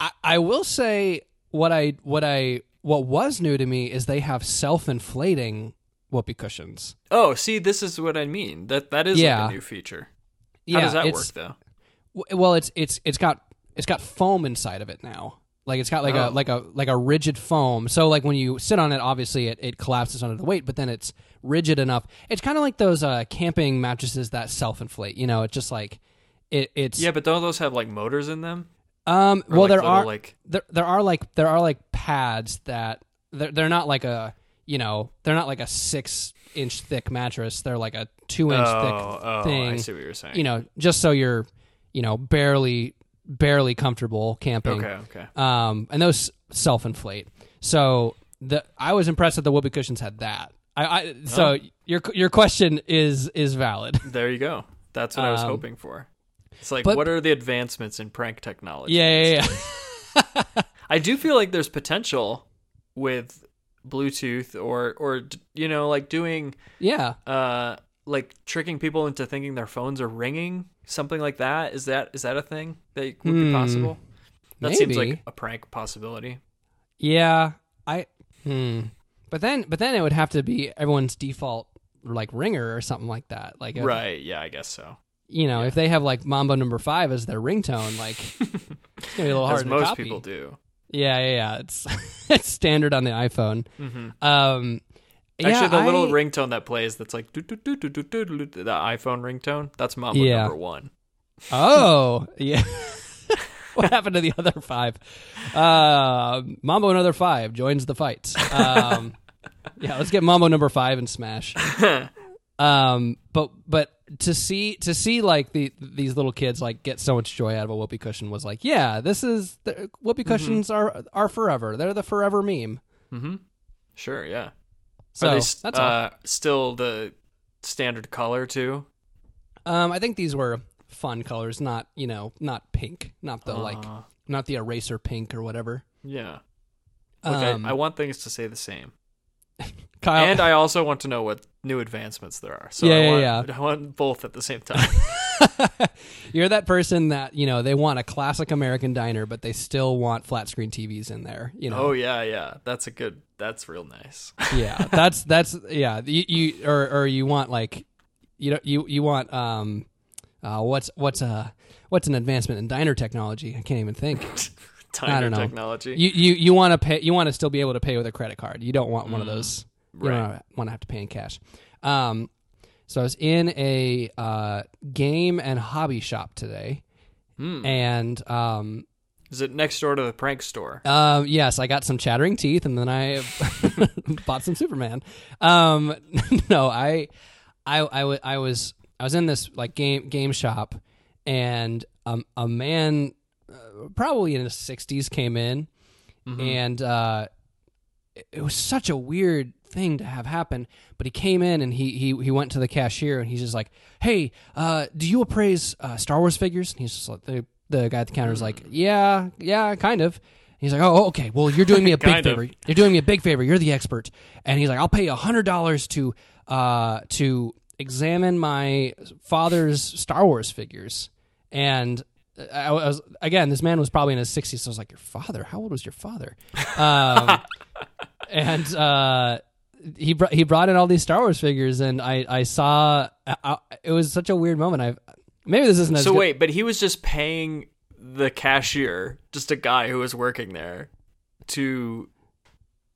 I, I will say what I what I what was new to me is they have self-inflating whoopee cushions. Oh, see, this is what I mean. That that is Yeah. like a new feature. How Yeah, does that work though? Well, it's it's it's got it's got foam inside of it now. Like it's got like a Oh. like a like a rigid foam. So like when you sit on it, obviously it, it collapses under the weight, but then it's rigid enough. It's kind of like those uh, camping mattresses that self-inflate. You know, it's just like it, it's Yeah, but don't those have like motors in them? Um, well, like, there little, are like there there are like there are like pads that they're they're not like a you know they're not like a six inch thick mattress. They're like a two inch oh, thick oh, thing. I see what you're saying. You know, just so you're you know barely barely comfortable camping. Okay, okay. Um, and those self inflate. So the I was impressed that the whoopee cushions had that. I, I so Oh. your your question is is valid. There you go. That's what I was Um, hoping for. It's like, but- what are the advancements in prank technology? Yeah, yeah, yeah. I do feel like there's potential with Bluetooth or or you know like doing yeah. uh like tricking people into thinking their phones are ringing, something like that. Is that is that a thing that would be Hmm, possible? That seems like a prank possibility. Yeah, I. Hmm. But then, but then it would have to be everyone's default like ringer or something like that. Like, a, Right? Yeah, I guess so you know, yeah. if they have like Mambo Number Five as their ringtone, like it's gonna be a little hard. As most copy. people do. Yeah, yeah, yeah. It's it's standard on the iPhone. Mm-hmm. Um, Actually, the I, little ringtone that plays that's like the iPhone ringtone. That's Mambo yeah. Number One. oh yeah. what happened to the other five? Uh, Mambo Number Five joins the fights. Um, yeah, let's get Mambo Number Five and Smash. um, but but to see to see like the these little kids like get so much joy out of a whoopee cushion was like, yeah, this is the, whoopee cushions are are forever. They're the forever meme. Mm-hmm. Sure. Yeah. So Are they that's uh, still the standard color too? Um, I think these were fun colors, not you know, not pink, not the like, Uh, not the eraser pink or whatever. yeah. Okay. Um, I want things to say the same, Kyle, and I also want to know what new advancements there are. So Yeah, I yeah, want, yeah. I want both at the same time. You're that person that you know they want a classic American diner, but they still want flat screen TVs in there. You know, oh yeah, yeah. That's a good. That's real nice. yeah, that's that's yeah. You, you or or you want like you know you you want um uh what's what's uh what's an advancement in diner technology? I can't even think. Diner don't know. technology. You you you want to pay you want to still be able to pay with a credit card. You don't want one of Mm, those. You right. don't want to have to pay in cash. Um, so I was in a uh, game and hobby shop today, Hmm. and um, Is it next door to the prank store? Um, yes, I got some chattering teeth, and then I bought some Superman. Um, no, I, I, I, wa- I was I was in this like game game shop, and um, a man, uh, probably in his sixties, came in, and uh, it- was such a weird thing to have happen. But he came in and he he he went to the cashier and he's just like, "Hey, uh, do you appraise uh, Star Wars figures?" And he's just like the the guy at the counter is like, "Yeah, yeah, kind of." He's like, "Oh, okay. Well, you're doing me a big Kind of. favor. You're doing me a big favor. You're the expert." And he's like, "I'll pay you a hundred dollars to uh to examine my father's Star Wars figures." And I was again, this man was probably in his 60s. So I was like, "Your father? How old was your father?" Um, and uh, he br- he brought in all these Star Wars figures, and I I saw I, it was such a weird moment. I maybe this isn't as So wait, but he was just paying the cashier, just a guy who was working there, to.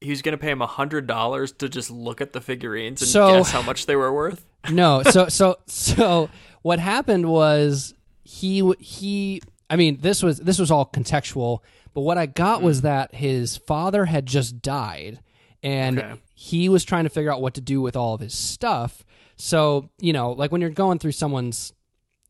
He was gonna pay him a hundred dollars to just look at the figurines and So- guess how much they were worth. no so so so what happened was he he i mean this was this was all contextual but what i got was that his father had just died and Okay. he was trying to figure out what to do with all of his stuff. So you know like when you're going through someone's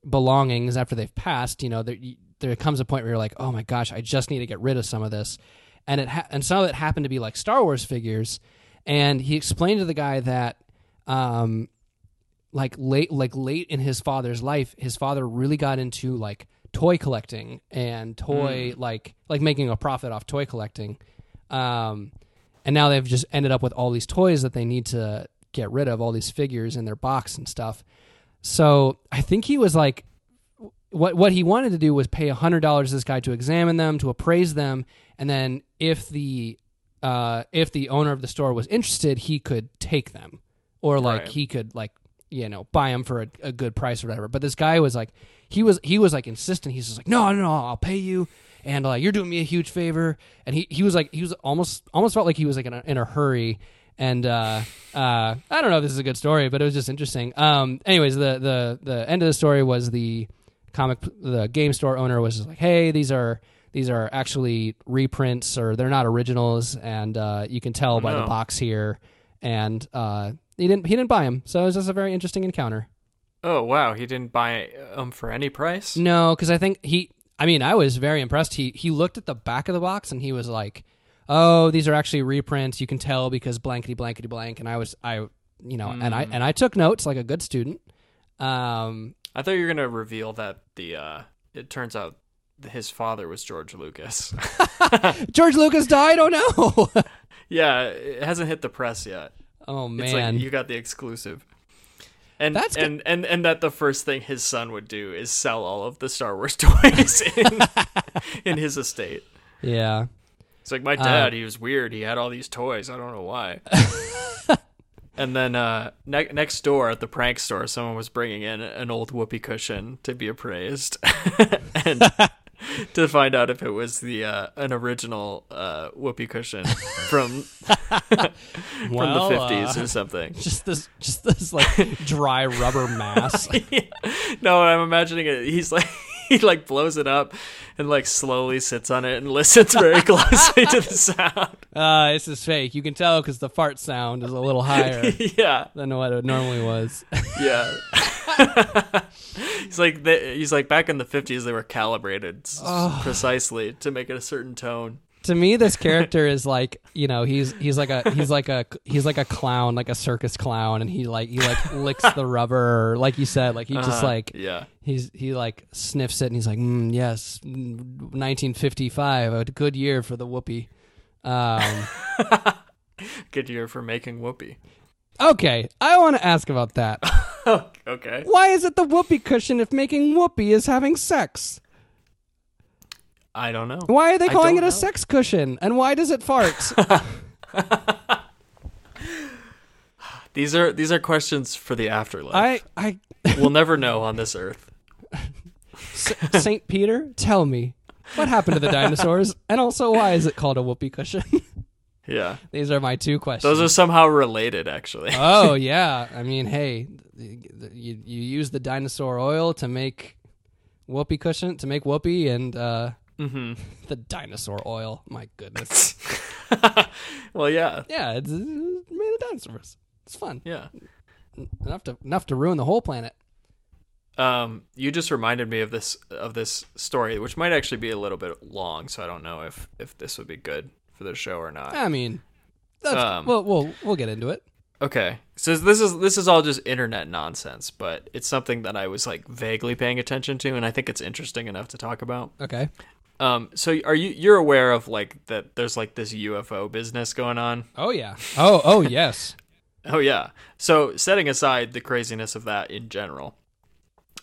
belongings after they've passed you know there there comes a point where you're like oh my gosh i just need to get rid of some of this. And it ha- and some of it happened to be like star wars figures. And he explained to the guy that um like late like late in his father's life his father really got into like toy collecting and toy like like making a profit off toy collecting. Um and now they've just ended up with all these toys that they need to get rid of all these figures in their box and stuff. So i think he was like what what he wanted to do was pay a hundred dollars this guy to examine them to appraise them and then if the uh if the owner of the store was interested he could take them. Or like Right. he could like you know buy them for a, a good price or whatever. But this guy was like he was he was like insistent. He's just like no no no i'll pay you. And uh, you're doing me a huge favor. And he, he was like he was almost almost felt like he was like in a, in a hurry. And uh, uh, I don't know if this is a good story, but it was just interesting. Um, anyways, the the the end of the story was the comic the game store owner was just like, hey, these are these are actually reprints or they're not originals, and uh, you can tell by the box here. And uh, he didn't he didn't buy them, so it was just a very interesting encounter. Oh wow, he didn't buy them for any price. No, because I think he. I mean, I was very impressed. He he looked at the back of the box and he was like, "Oh, these are actually reprints. You can tell because blankety blankety blank." And I was I you know, and I and I took notes like a good student. Um, I thought you were gonna reveal that the uh, it turns out his father was George Lucas. George Lucas died. Oh no! yeah, it hasn't hit the press yet. Oh It's like man, you got the exclusive. And That's good. and, and and that the first thing his son would do is sell all of the Star Wars toys in, in his estate. yeah. It's like my Uh, dad, he was weird. He had all these toys. I don't know why. and then uh, ne- next door at the prank store, someone was bringing in an old whoopee cushion to be appraised, and to find out if it was the uh, an original uh, whoopee cushion from from Well, the fifties uh, or something. just this, just this like dry rubber mass. no, I'm imagining it. He's like he like blows it up and like slowly sits on it and listens very closely to the sound. Uh, this is fake. You can tell because the fart sound is a little higher yeah, than what it normally was. yeah. He's like they, he's like back in the 50s they were calibrated s- precisely to make it a certain tone. to me, this character is like you know he's he's like a he's like a he's like a clown, like a circus clown, and he like he like licks the rubber, like you said, like he just Uh-huh. like yeah. he's he like sniffs it, and he's like, mm, yes, mm, 1955, a good year for the whoopee. Um, Good year for making whoopee. Okay, I want to ask about that. okay. Why is it the whoopee cushion if making whoopee is having sex? I don't know. Why are they I calling it a know. sex cushion? And why does it fart? These are these are questions for the afterlife. I I we'll never know on this earth. Saint Peter, tell me what happened to the dinosaurs, and also why is it called a whoopee cushion? Yeah. These are my two questions. Those are somehow related actually. oh yeah, I mean, hey, you, you use the dinosaur oil to make whoopee cushion to make whoopee, and uh, mhm. the dinosaur oil. My goodness, well, yeah. yeah, it's, it's made of dinosaurs. It's fun Yeah. enough to enough to ruin the whole planet. Um, you just reminded me of this of this story, which might actually be a little bit long, so I don't know if if this would be good for the show or not. I mean, that's, Um, we'll we'll we'll get into it. Okay, so this is this is all just internet nonsense, but it's something that I was like vaguely paying attention to, and I think it's interesting enough to talk about. Okay. Um, so are you you're aware of like that? There's like this UFO business going on. Oh yeah. Oh oh yes. Oh yeah. So setting aside the craziness of that in general,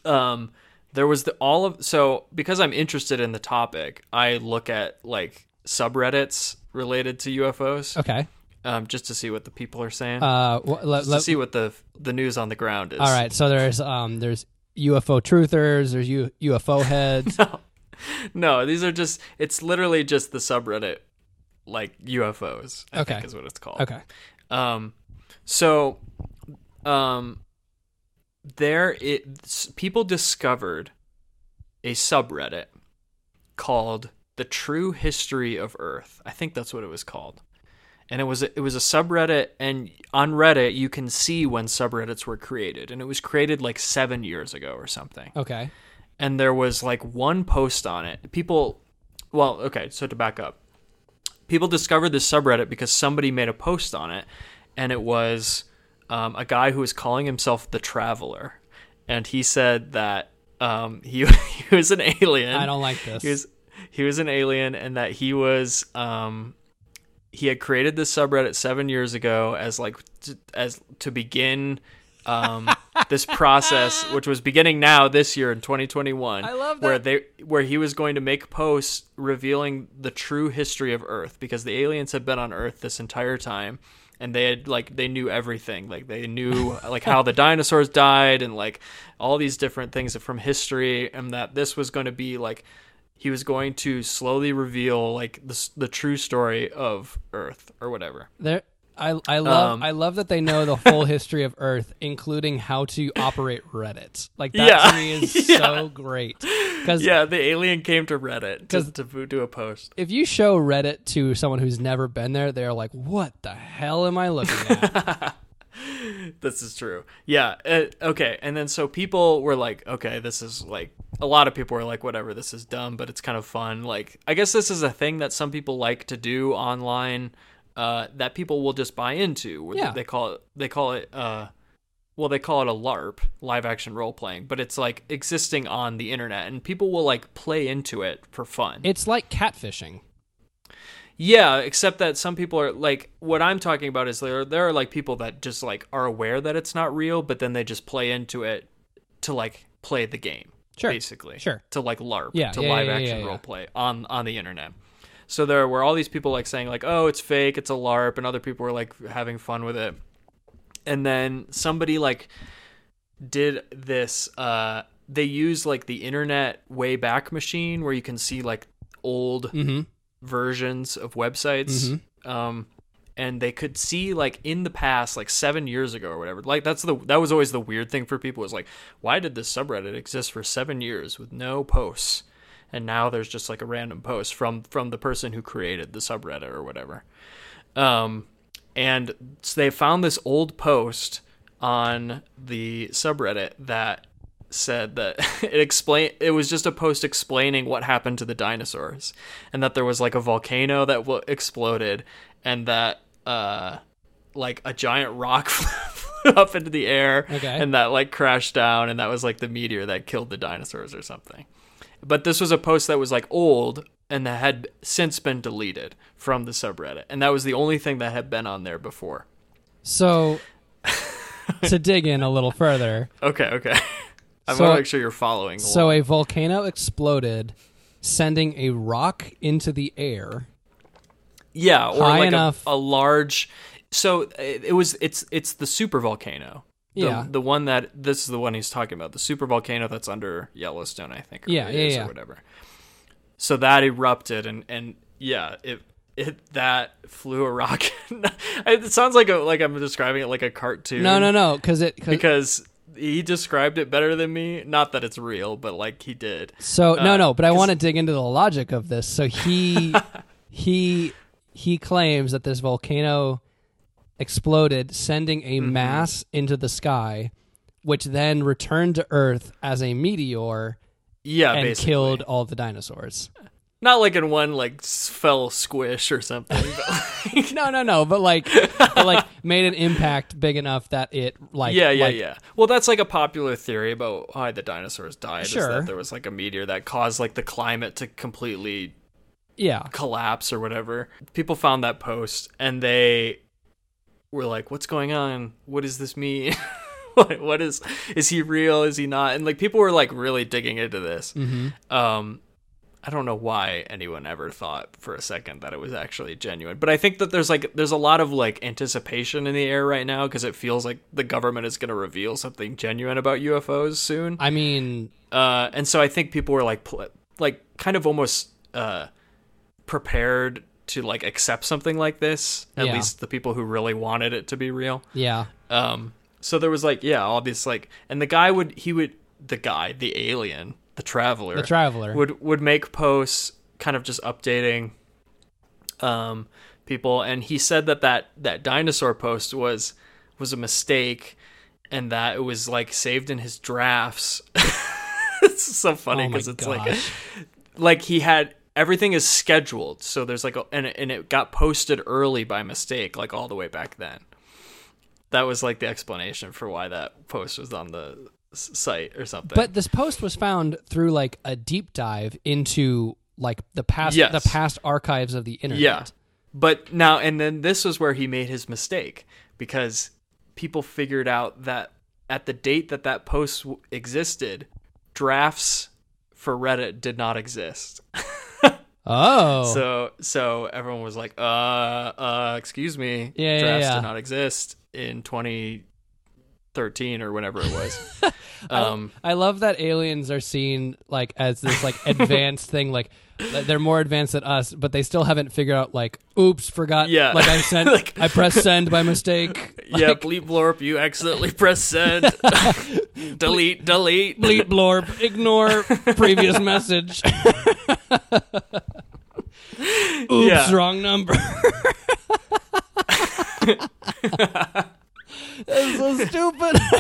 um, there was the all of so because I'm interested in the topic, I look at like subreddits related to UFOs, Okay. um, just to see what the people are saying, Uh, wh- let, let- to see what the the news on the ground is. all right. So there's um there's UFO truthers. There's U- UFO heads. No, no, these are just it's literally just the subreddit like UFOs. I Okay. think is what it's called. okay. Um, so, um, there it people discovered a subreddit called "The True History of Earth." I think that's what it was called, and it was a, it was a subreddit. And on Reddit, you can see when subreddits were created, and it was created like seven years ago or something Okay. and there was like one post on it. People, well, okay, so to back up, people discovered this subreddit because somebody made a post on it, and it was um, a guy who was calling himself the Traveler, and he said that um, he he was an alien. I don't like this. He was he was an alien, and that he was um, he had created this subreddit seven years ago as like t- as to begin um, this process, which was beginning now this year in 2021. I love where they where he was going to make posts revealing the true history of Earth because the aliens had been on Earth this entire time. And they had like they knew everything, like they knew like how the dinosaurs died and like all these different things from history, and that this was going to be like he was going to slowly reveal like the the true story of Earth or whatever. There, I I love Um, I love that they know the whole history of Earth, including how to operate Reddit. Like that Yeah. to me is Yeah. so great. Because Yeah, the alien came to Reddit to, to do a post. if you show Reddit to someone who's never been there, they're like, "What the hell am I looking at?" This is true. Yeah. Uh, okay. And then so people were like, okay, this is like a lot of people were like, whatever, this is dumb, but it's kind of fun. Like, I guess this is a thing that some people like to do online. uh, that people will just buy into. Yeah. They call it they call it uh, well they call it a LARP, live action role playing, but it's like existing on the internet and people will like play into it for fun. It's like catfishing. Yeah, except that some people are like what I'm talking about is there there are like people that just like are aware that it's not real, but then they just play into it to like play the game. Sure. Basically. Sure. To like LARP, Yeah, to yeah, live yeah, action yeah, role play on on the internet. So there were all these people like saying like, "Oh, it's fake, it's a LARP," and other people were like having fun with it. And then somebody like did this uh they used like the internet wayback machine where you can see like old Mm-hmm. Versions of websites um and they could see like in the past like 7 years ago or whatever like that's the that was always the weird thing for people was like why did this subreddit exist for 7 years with no posts? And now there's just like a random post from from the person who created the subreddit or whatever. Um and so they found this old post on the subreddit that said that it explain it was just a post explaining what happened to the dinosaurs and that there was like a volcano that w- exploded and that uh like a giant rock flew up into the air Okay. and that like crashed down and that was like the meteor that killed the dinosaurs or something. But this was a post that was like old and that had since been deleted from the subreddit and that was the only thing that had been on there before. So, to dig in a little further, okay okay i So- want to make sure you're following so a volcano exploded, sending a rock into the air. Yeah, or high like enough- A, a large. So it, was. It's it's the super volcano. The, Yeah. the one that this is the one he's talking about. The super volcano that's under Yellowstone, I think. or Yeah, yeah, yeah. Or whatever. So that erupted, and and yeah, it it that flew a rocket. it sounds like a like I'm describing it like a cartoon. No, no, no, because it. 'cause- Because he described it better than me. Not that it's real, but like he did. So no, Uh, no, but I want to dig into the logic of this. So he he he claims that this volcano exploded, sending a Mm-hmm. mass into the sky, which then returned to Earth as a meteor Yeah, and basically. killed all the dinosaurs. Not like in one like fell squish or something. Like, No, no, no, but like, but like made an impact big enough that it like yeah, yeah, like- yeah. Well, that's like a popular theory about why the dinosaurs died. Is Sure. that there was like a meteor that caused like the climate to completely yeah. collapse or whatever. People found that post and they were like, "What's going on? What does this mean? what, what is? Is he real? Is he not?" And like people were like really digging into this. hmm Um, I don't know why anyone ever thought for a second that it was actually genuine, but I think that there's like there's a lot of like anticipation in the air right now because it feels like the government is going to reveal something genuine about UFOs soon. I mean, Uh, and so I think people were like pl- like kind of almost uh prepared to like accept something like this. At Yeah. least the people who really wanted it to be real. yeah. Um, so there was like, yeah, all this like, and the guy would, he would, the guy, the alien, the traveler, The traveler. would would make posts, kind of just updating, um, people, and he said that that that dinosaur post was was a mistake, and that it was like saved in his drafts. it's so funny oh because it's like gosh. like he had everything is scheduled so there's like a, and, it, and it got posted early by mistake like all the way back then that was like the explanation for why that post was on the site or something But this post was found through like a deep dive into like the past Yes. the past archives of the internet. yeah but now and then this was where he made his mistake because people figured out that at the date that that post w- existed drafts for reddit did not exist Oh. So so everyone was like, uh, uh, excuse me, Yeah, yeah, drafts yeah. did not exist in 2013 or whenever it was. um, I love that aliens are seen like as this like advanced thing like they're more advanced than us but they still haven't figured out like oops forgot Yeah. like I sent Like- I pressed send by mistake yeah, Like, bleep blorp, you accidentally press send. delete, delete. bleep blorp ignore previous message oops Yeah. wrong number That's so stupid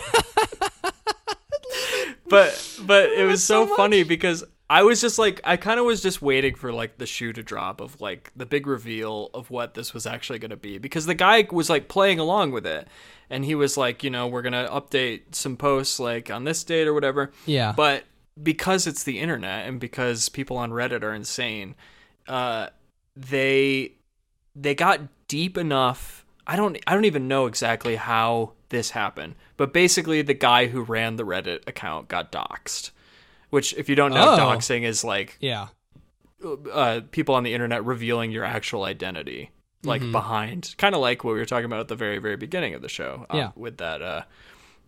But but it was so, so funny because I was just like, I kind of was just waiting for like the shoe to drop of like the big reveal of what this was actually going to be because the guy was like playing along with it, and he was like, you know, we're gonna update some posts like on this date or whatever. Yeah. But because it's the internet and because people on Reddit are insane, uh, they they got deep enough. I don't I don't even know exactly how this happened, but basically the guy who ran the Reddit account got doxxed. Which, if you don't know, Oh. doxing is like yeah. uh, people on the internet revealing your actual identity, like behind, kind of like what we were talking about at the very, very beginning of the show, uh, Yeah. with that uh,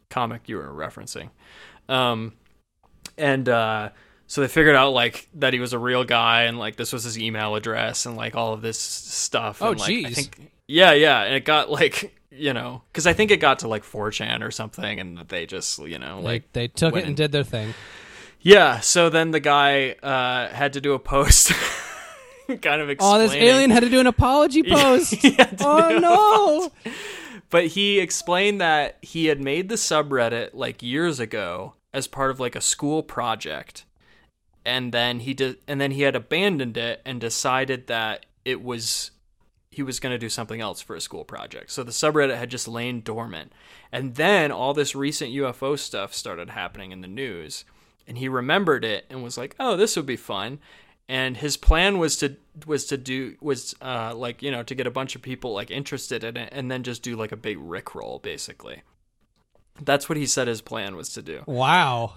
comic you were referencing. Um, and uh, so they figured out like that he was a real guy, and like this was his email address, and like all of this stuff. Oh, and, like, I jeez. think, yeah, yeah, and it got like you know, because I think it got to like 4chan or something, and they just you know Like like they took it and did their thing. yeah, so then the guy uh, had to do a post, kind of explaining. Oh, this alien had to do an apology post. He had to oh no. But he explained that he had made the subreddit like years ago as part of like a school project, and then he did, and then he had abandoned it and decided that it was he was going to do something else for a school project. So the subreddit had just lain dormant, and then all this recent UFO stuff started happening in the news, and he remembered it and was like, "Oh, this would be fun." And his plan was to was to do was uh like you know to get a bunch of people like interested in it and then just do like a big rickroll basically. That's what he said his plan was to do. Wow.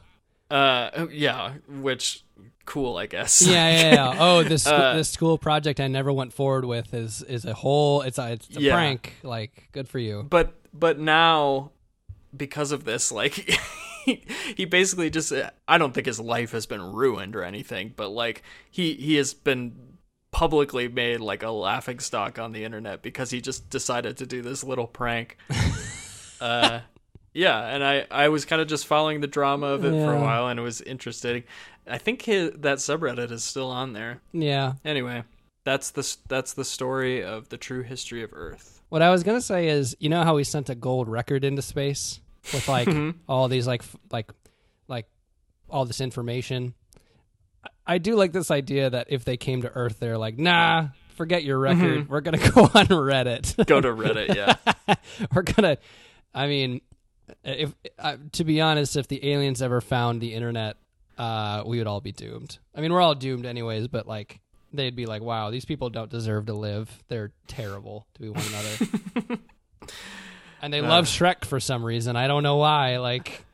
Uh, yeah, which cool, I guess. Yeah, yeah, yeah. Oh, this Uh, this school project I never went forward with is is a whole. It's a it's a Yeah. prank. Like, good for you. but but now because of this like he, he basically just i don't think his life has been ruined or anything but like he he has been publicly made like a laughing stock on the internet because he just decided to do this little prank uh yeah and i i was kind of just following the drama of it for a while and it was interesting i think his, that subreddit is still on there Yeah. anyway that's the that's the story of the true history of earth What I was gonna say is, you know how we sent a gold record into space with like Mm-hmm. all these like f- like like all this information. I- I do like this idea that if they came to Earth, they're like, nah, forget your record. Mm-hmm. We're gonna go on Reddit. go to reddit yeah We're gonna. I mean, if uh, to be honest, if the aliens ever found the internet, uh, we would all be doomed. I mean, we're all doomed anyways, but like. They'd be like, "Wow, these people don't deserve to live. They're terrible to be one another." and they love Shrek for some reason. I don't know why. Like,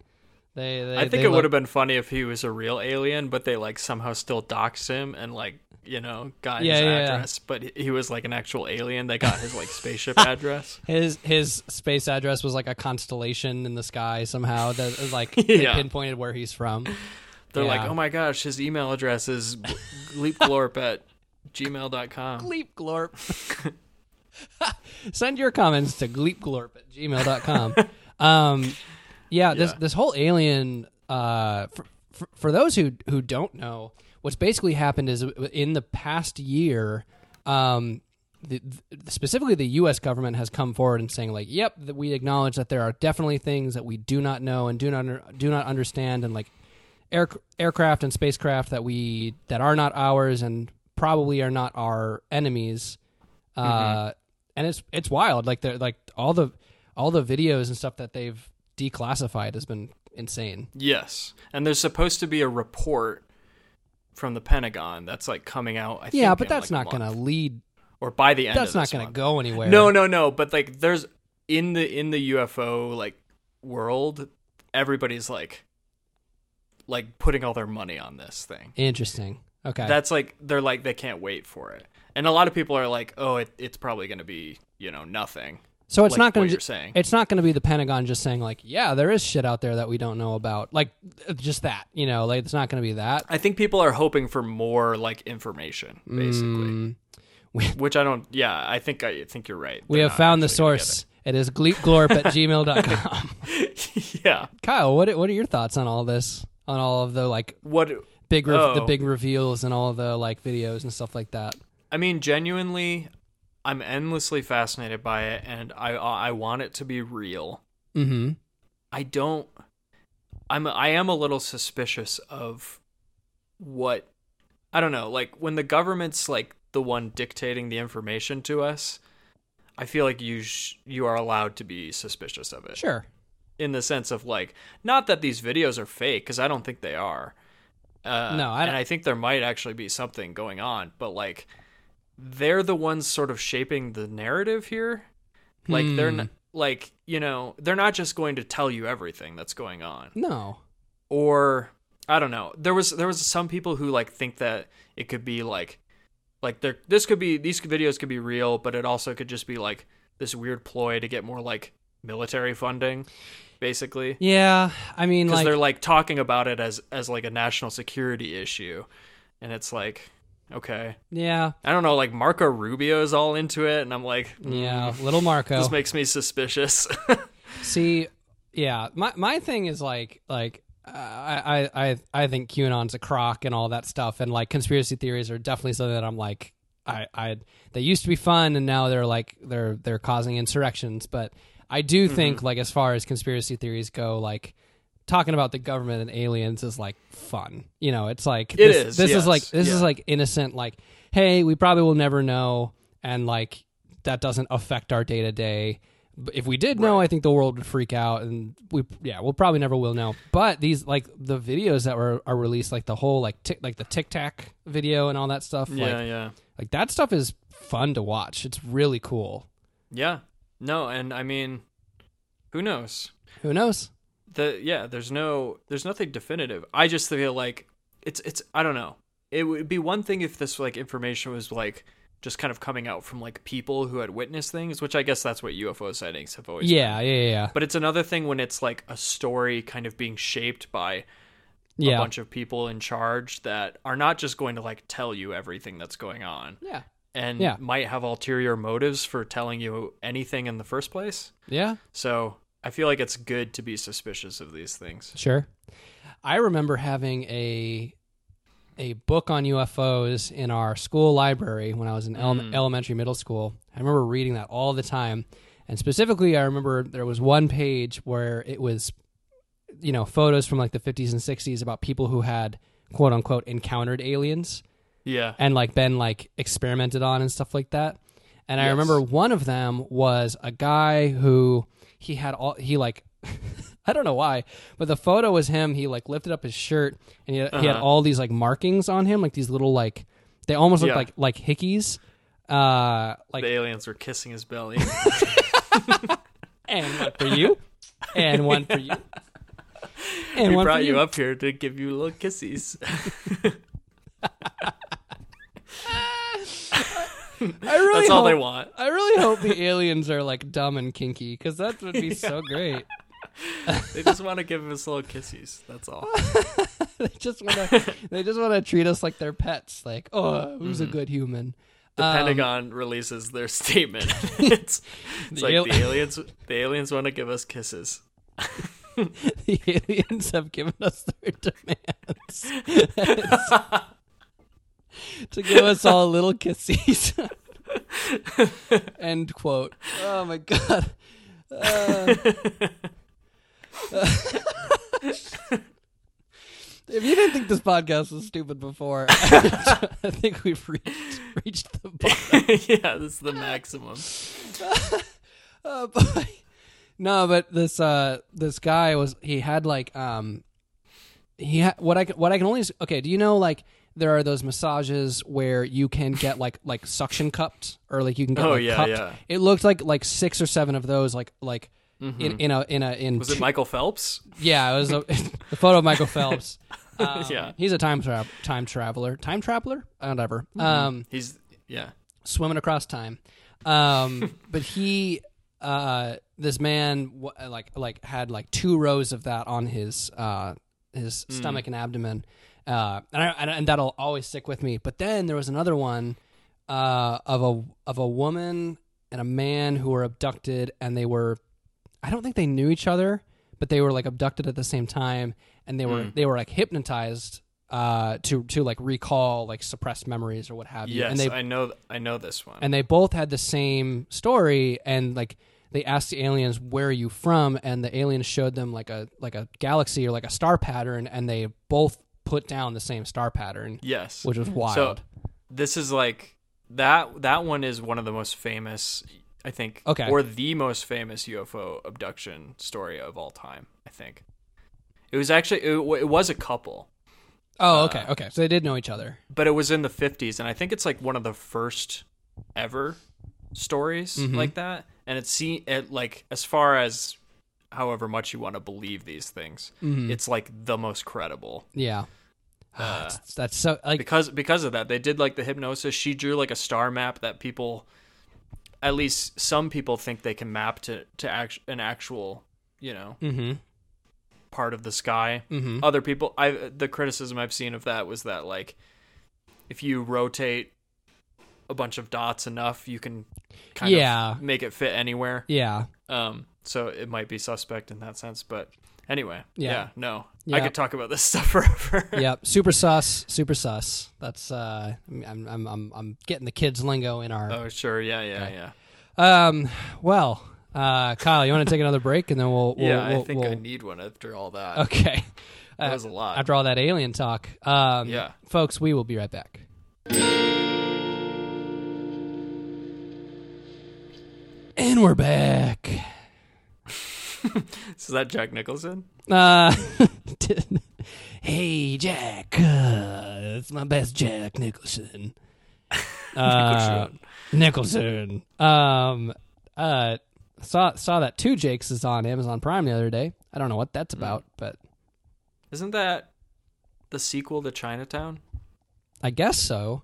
they. they I think it would have been funny if he was a real alien, but they like somehow still doxed him and like you know got Yeah, his yeah, yeah. address. But he- was like an actual alien. that got his like spaceship address. His his space address was like a constellation in the sky somehow that like they Yeah. pinpointed where he's from. They're like, oh my gosh, his email address is leapglorp at gmail.com. Gleep Glorp. Send your comments to gleepglorp at gmail.com. um, yeah, this Yeah. this whole alien. Uh, for, for, for those who who don't know, what's basically happened is in the past year, um, the, the- specifically the U.S. government has come forward and saying like, "Yep, that we acknowledge that there are definitely things that we do not know and do not under, do not understand, and like air, aircraft and spacecraft that we that are not ours and probably are not our enemies." Uh, and it's it's wild. Like they're like all the all the videos and stuff that they've declassified has been insane. Yes, and there's supposed to be a report from the Pentagon that's like coming out. I Yeah, think, but that's like, not going to lead. or by the end. That's not going to go anywhere. No, no, no. But like, there's in the in the UFO like world, everybody's like, like putting all their money on this thing. Interesting. Okay. That's like they're like they can't wait for it, and a lot of people are like, oh, it, it's probably going to be you know nothing. So it's like not going to saying. It's not going to be the Pentagon just saying like, yeah, there is shit out there that we don't know about. Like just that, you know, like it's not going to be that. I think people are hoping for more like information, basically. Mm, Which I don't. Yeah, I think I think you're right. we They're have not found the actually gonna source. It is gleepglorp at gmail.com. yeah. Kyle, what what are your thoughts on all this? On all of the like What big re- the Oh. big reveals and all of the like videos and stuff like that. I mean, genuinely, I'm endlessly fascinated by it, and I I want it to be real. Mm-hmm. I don't. I'm I am a little suspicious of what I don't know, like when the government's like the one dictating the information to us, I feel like you sh- you are allowed to be suspicious of it. Sure. In the sense of like not that these videos are fake cuz I don't think they are. Uh, No, I and I think there might actually be something going on, but like they're the ones sort of shaping the narrative here. Like they're Hmm. not, like, you know, they're not just going to tell you everything that's going on No. or I don't know. There was there was some people who like think that it could be like like there this could be these videos could be real, but it also could just be like this weird ploy to get more like military funding basically Yeah. I mean, because like, they're like talking about it as as like a national security issue and it's like okay. yeah, I don't know like Marco Rubio is all into it and I'm like mm, yeah. Little Marco. this makes me suspicious. See, yeah, my my thing is like like uh, I I I I think QAnon's a crock and all that stuff, and like conspiracy theories are definitely something that I'm like I I they used to be fun and now they're like they're they're causing insurrections, but I do Mm-hmm. think like as far as conspiracy theories go, like talking about the government and aliens is like fun. You know, it's like It this, is, This is like this is like innocent. Like, hey, we probably will never know, and like that doesn't affect our day to day. If we did know, Right. I think the world would freak out, and we yeah, we'll probably never will know. But these like the videos that were are released, like the whole like tic, like the Tic Tac video and all that stuff. yeah, like, yeah. like that stuff is fun to watch. It's really cool. Yeah. No, and I mean who knows? Who knows? The yeah there's no there's nothing definitive i just feel like it's it's i don't know it would be one thing if this like information was like just kind of coming out from like people who had witnessed things which i guess that's what ufo sightings have always Yeah, yeah, yeah, yeah. but it's another thing when it's like a story kind of being shaped by a yeah. bunch of people in charge that are not just going to like tell you everything that's going on yeah, and Yeah. might have ulterior motives for telling you anything in the first place yeah. so i feel like it's good to be suspicious of these things Sure. I remember having a a book on UFOs in our school library when I was in ele- Mm. elementary middle school. I remember reading that all the time. And specifically I remember there was one page where it was you know, photos from like the 50s and 60s about people who had quote unquote encountered aliens yeah and like been like experimented on and stuff like that. And I remember one of them was a guy who he had all he like I don't know why, but the photo was him. He like lifted up his shirt and he had, he had Uh-huh. all these like markings on him, like these little like they almost look Yeah. like like hickeys. Uh, like the aliens were kissing his belly. and one for you, and one for you, and we one brought for you you. up here to give you little kissies. I really That's all they want. I really hope the aliens are like dumb and kinky because that would be so great. They just want to give us little kissies. That's all. they just want to they just want to treat us like their pets like oh who's a good human The Um, Pentagon releases their statement. it's it's The like al- the aliens. The aliens want to give us kisses. the aliens have given us their demands to give us all little kisses. end quote oh my god Uh, if you didn't think this podcast was stupid before i think we've reached, reached the bottom yeah, this is the maximum. Oh boy. No, but this uh this guy was he had like um he had what I what I can only okay. Do you know like there are those massages where you can get like like suction cupped or like you can get Oh, like, yeah, cupped? yeah. It looked like like six or seven of those like like in in a in a in Mm-hmm. Was it Michael Phelps? yeah it was a, the photo of Michael Phelps. Um, Yeah. he's a time tra- time traveler, time traveler, whatever. Mm-hmm. Um, He's yeah. swimming across time. Um, but he, uh, this man, like like had like two rows of that on his uh, his stomach and abdomen, uh, and, I, and that'll always stick with me. But then there was another one uh, of a of a woman and a man who were abducted, and they were, I don't think they knew each other, but they were like abducted at the same time, and they were they were like hypnotized. Uh, to to like recall like suppressed memories or what have you, Yes, and they I know. I know this one. and they both had the same story and like they asked the aliens where are you from and the aliens showed them like a like a galaxy or like a star pattern and they both put down the same star pattern, Yes. which was wild. So this is like that. That one is one of the most famous, I think, Okay. or the most famous UFO abduction story of all time. I think it was actually it, it was a couple, oh, okay, okay. So they did know each other. but it was in the fifties, and I think it's like one of the first ever stories Mhm. like that. And it's see it like as far as however much you want to believe these things, Mhm. it's like the most credible. Yeah. Uh, that's so like because because of that they did like the hypnosis she drew like a star map that people at least some people think they can map to to act, an actual you know mhm. part of the sky Mhm. other people i the criticism i've seen of that was that like if you rotate a bunch of dots enough you can kind Yeah. of make it fit anywhere Yeah. um so it might be suspect in that sense but anyway Yeah. yeah, no i could talk about this stuff forever yep. Super sus. Super sus. That's uh I'm I'm I'm I'm getting the kids lingo in our oh sure yeah yeah Okay. yeah Um well, uh Kyle, you want to take another break and then we'll, we'll yeah, we'll, I think I we'll- need one after all that. Okay. That Uh, was a lot. after all that alien talk. Um Yeah. folks, we will be right back. And we're back. Is that Jack Nicholson? Uh, hey Jack, uh, it's my best Jack Nicholson. Uh, Nicholson. Um, uh, saw saw that Two Jakes is on Amazon Prime the other day. I don't know what that's about, but Isn't that the sequel to Chinatown? I guess so.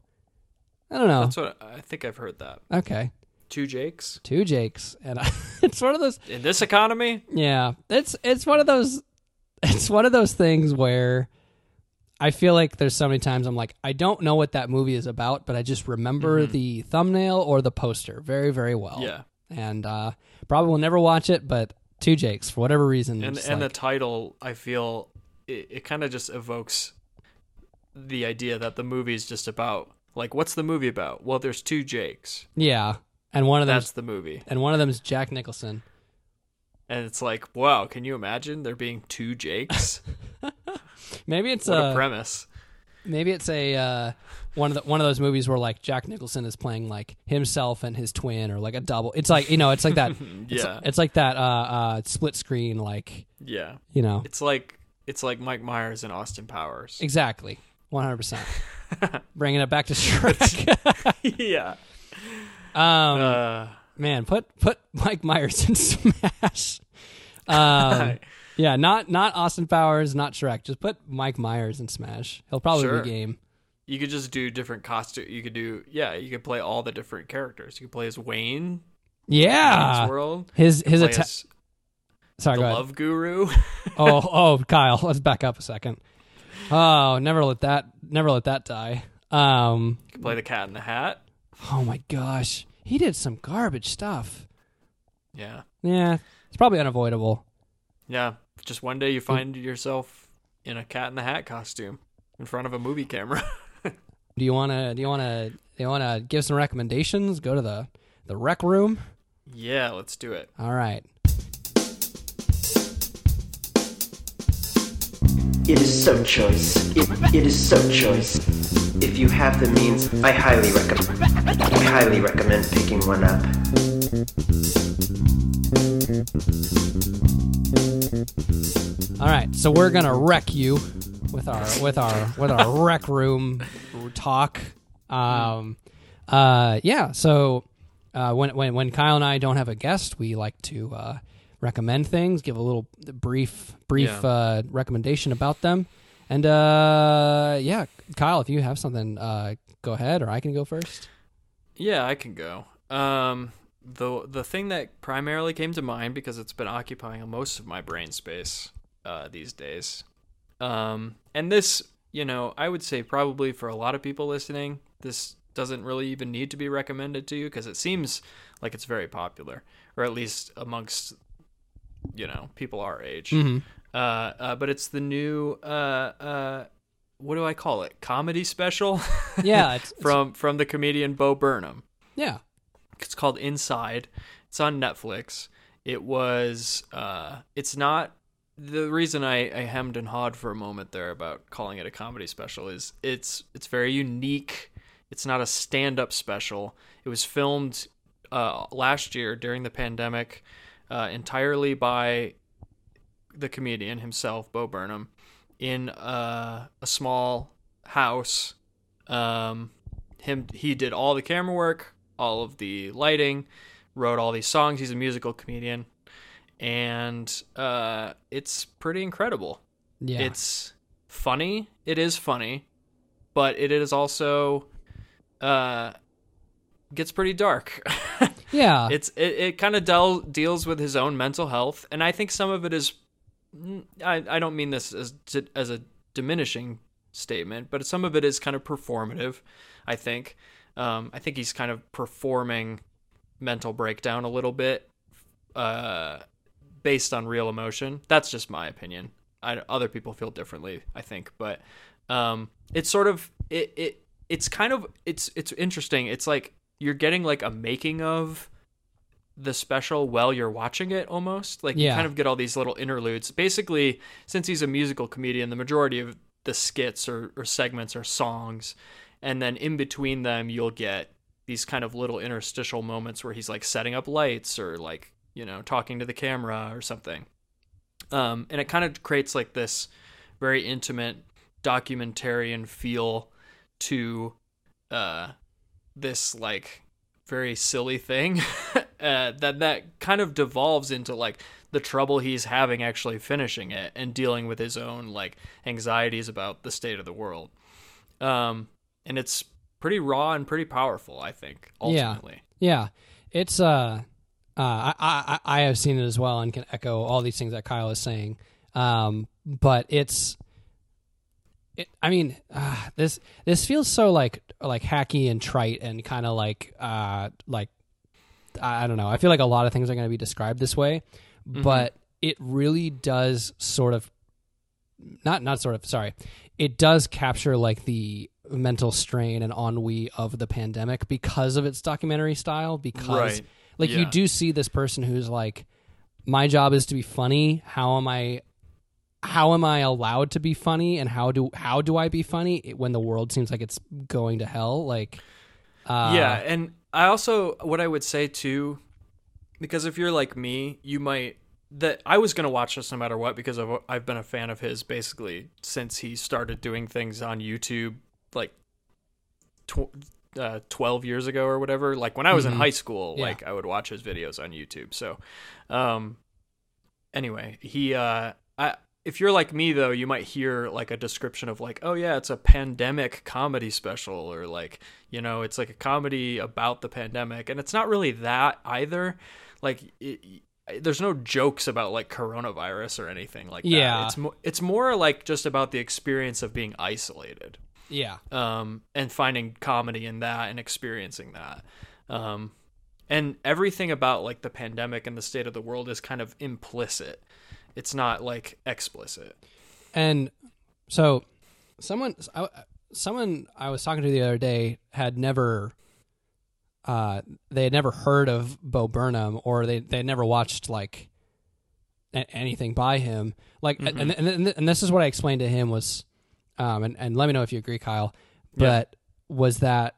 I don't know. That's what I think I've heard that. okay, Two Jakes Two Jakes, and I, it's one of those. in this economy. Yeah, it's it's one of those. It's one of those things where I feel like there's so many times I'm like I don't know what that movie is about, but I just remember the thumbnail or the poster very very well. Yeah, and uh, probably will never watch it, but Two Jakes for whatever reason. and and like- the title, I feel it, it kind of just evokes the idea that the movie is just about like what's the movie about? Well, there's two Jakes. yeah, and one of them That's the movie, and one of them is Jack Nicholson. and it's like, wow, can you imagine there being two Jakes? Maybe it's a a premise. maybe it's a uh, one of the one of those movies where like Jack Nicholson is playing like himself and his twin or like a double. It's like you know it's like that. It's, Yeah. it's like that uh, uh, split screen like Yeah, you know it's like it's like Mike Myers and Austin Powers. exactly one hundred percent. Bringing it back to Shrek. yeah. Um, Uh, man, put put Mike Myers in Smash. Um, yeah, not not Austin Powers, not Shrek. Just put Mike Myers in Smash. He'll probably Sure. be game. you could just do different costume. You could do yeah. You could play all the different characters. You could play as Wayne, Yeah, Wayne's World. his his attack. Sorry, the go ahead. Love Guru. oh, oh, Kyle, let's back up a second. Oh, never let that never let that die. Um, you could play the Cat in the Hat. Oh my gosh, he did some garbage stuff. Yeah, Yeah, it's probably unavoidable. yeah. Just one day you find yourself in a Cat in the Hat costume in front of a movie camera. Do you wanna do you wanna do you wanna give some recommendations? Go to the the rec room. yeah, let's do it. All right. It is so choice. It, it is so choice. If you have the means, I highly recommend. I highly recommend picking one up. All right, so we're gonna wreck you with our with our with our rec room talk. Um, uh, yeah. So uh, when when when Kyle and I don't have a guest, we like to uh, recommend things, give a little brief brief Yeah. uh, recommendation about them, and uh, yeah, Kyle, if you have something, uh, go ahead, or I can go first. Yeah, I can go. Um, the the thing that primarily came to mind because it's been occupying most of my brain space uh, these days. Um, and this, you know, I would say probably for a lot of people listening, this doesn't really even need to be recommended to you because it seems like it's very popular, or at least amongst, you know, people our age. Mhm. Uh, uh, but it's the new uh, uh, what do I call it? Comedy special Yeah, it's, it's- from from the comedian Bo Burnham. yeah, It's called Inside. It's on Netflix. It was uh it's not the reason I, I hemmed and hawed for a moment there about calling it a comedy special is it's it's very unique. It's not a stand up special. It was filmed uh, last year during the pandemic uh, entirely by the comedian himself, Bo Burnham, in uh, a small house. Um, him he did all the camera work, all of the lighting, wrote all these songs. He's a musical comedian, and uh, it's pretty incredible. Yeah. It's funny. It is funny, but it is also uh, gets pretty dark. yeah. it's it, it kind of del- deals with his own mental health, and I think some of it is. I I don't mean this as as a diminishing statement, but some of it is kind of performative. I think. Um, I think he's kind of performing mental breakdown a little bit, uh, based on real emotion. That's just my opinion. I, other people feel differently, I think, but um, it's sort of it, it it's kind of it's it's interesting. It's like you're getting like a making of the special while you're watching it almost. Like you kind of get all these little interludes. Basically since he's a musical comedian the majority of the skits or, or segments are songs. And then in between them you'll get these kind of little interstitial moments where he's like setting up lights or like you know talking to the camera or something. Um, and it kind of creates like this very intimate documentarian feel to uh, this like very silly thing uh, that that kind of devolves into like the trouble he's having actually finishing it and dealing with his own like anxieties about the state of the world um, and it's pretty raw and pretty powerful i think Yeah. ultimately Yeah, it's uh, uh, I, I I have seen it as well and can echo all these things that Kyle is saying. Um, but it's, it, I mean, uh, this this feels so like like hacky and trite and kind of like uh like I don't know. I feel like a lot of things are going to be described this way, but it really does sort of not not sort of sorry it does capture like the mental strain and ennui of the pandemic because of its documentary style because Right. like you do see this person who's like my job is to be funny how am i how am i allowed to be funny and how do how do i be funny when the world seems like it's going to hell like uh yeah, and I also what I would say too, because if you're like me, you might that I was gonna watch this no matter what because I've I've been a fan of his basically since he started doing things on YouTube like tw- uh, twelve years ago or whatever. Like when I was in Mhm. high school, Yeah. like I would watch his videos on YouTube. So, um, anyway, he uh, I if you're like me though, you might hear like a description of like, oh yeah, it's a pandemic comedy special, or like, you know, it's like a comedy about the pandemic, and it's not really that either. Like, it, there's no jokes about like coronavirus or anything like that. Yeah. it's mo- it's more like just about the experience of being isolated yeah um, and finding comedy in that and experiencing that. Um, and everything about like the pandemic and the state of the world is kind of implicit. It's not like explicit. And so, someone, I, someone I was talking to the other day had never, uh, they had never heard of Bo Burnham, or they they had never watched like a- anything by him. Like, and, and and and this is what I explained to him was, um, and and let me know if you agree, Kyle. But was that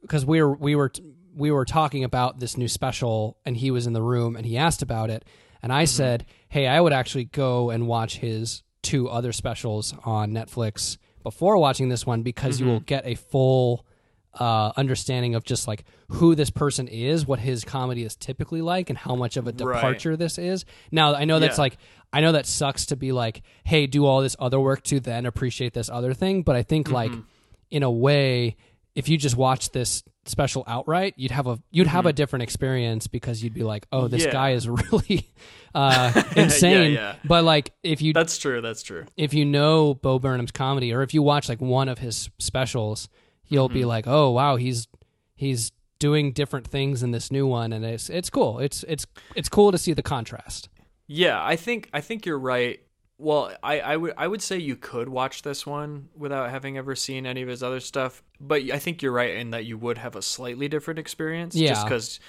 because we were we were we were talking about this new special and he was in the room and he asked about it and I mm-hmm. said, "Hey, I would actually go and watch his two other specials on Netflix before watching this one because you will mm-hmm. get a full uh, understanding of just like who this person is, what his comedy is typically like, and how much of a Right. departure this is. Now, I know that's Yeah. like I know that sucks to be like, "Hey, do all this other work to then appreciate this other thing," but I think like mm-hmm. in a way, if you just watch this special outright, you'd have a you'd have a different experience because you'd be like, "Oh, this Yeah. guy is really uh, insane." yeah. But like, if you That's true. That's true. if you know Bo Burnham's comedy, or if you watch like one of his specials, you'll be like, "Oh, wow, he's he's doing different things in this new one," and it's it's cool. It's it's it's cool to see the contrast. Yeah, I think I think you're right. Well, I, I would I would say you could watch this one without having ever seen any of his other stuff, but I think you're right in that you would have a slightly different experience. Yeah. Just because,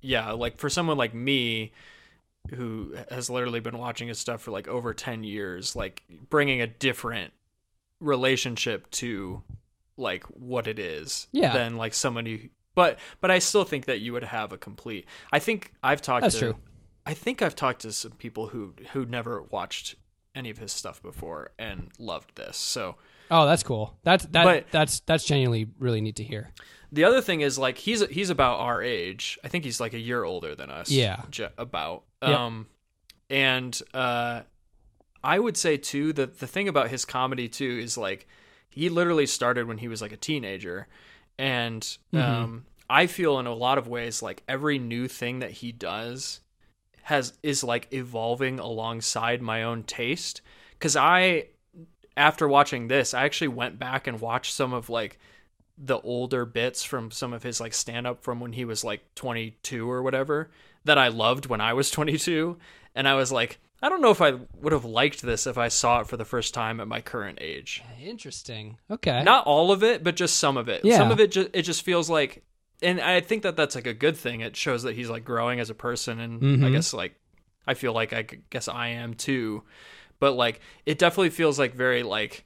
yeah, like for someone like me, who has literally been watching his stuff for like over 10 years like bringing a different relationship to like what it is Yeah. than like somebody but but I still think that you would have a complete I think I've talked That's to true. I think I've talked to some people who who never watched any of his stuff before and loved this. So Oh, that's cool. That's that. But- that's that's genuinely really neat to hear. the other thing is like he's he's about our age. I think he's like a year older than us. Yeah. ju- about. Yep. Um, and uh, I would say too that the thing about his comedy too is like he literally started when he was like a teenager, and Mm-hmm. um, I feel in a lot of ways like every new thing that he does has is like evolving alongside my own taste because I after watching this I actually went back and watched some of like the older bits from some of his like stand up from when he was like 22 or whatever that I loved when I was 22 and I was like I don't know if I would have liked this if I saw it for the first time at my current age. Interesting. Okay. Not all of it, but just some of it. Yeah. Some of it just it just feels like and I think that that's like a good thing. It shows that he's like growing as a person and I Mhm. guess like I feel like I guess I am too. But like it definitely feels like very like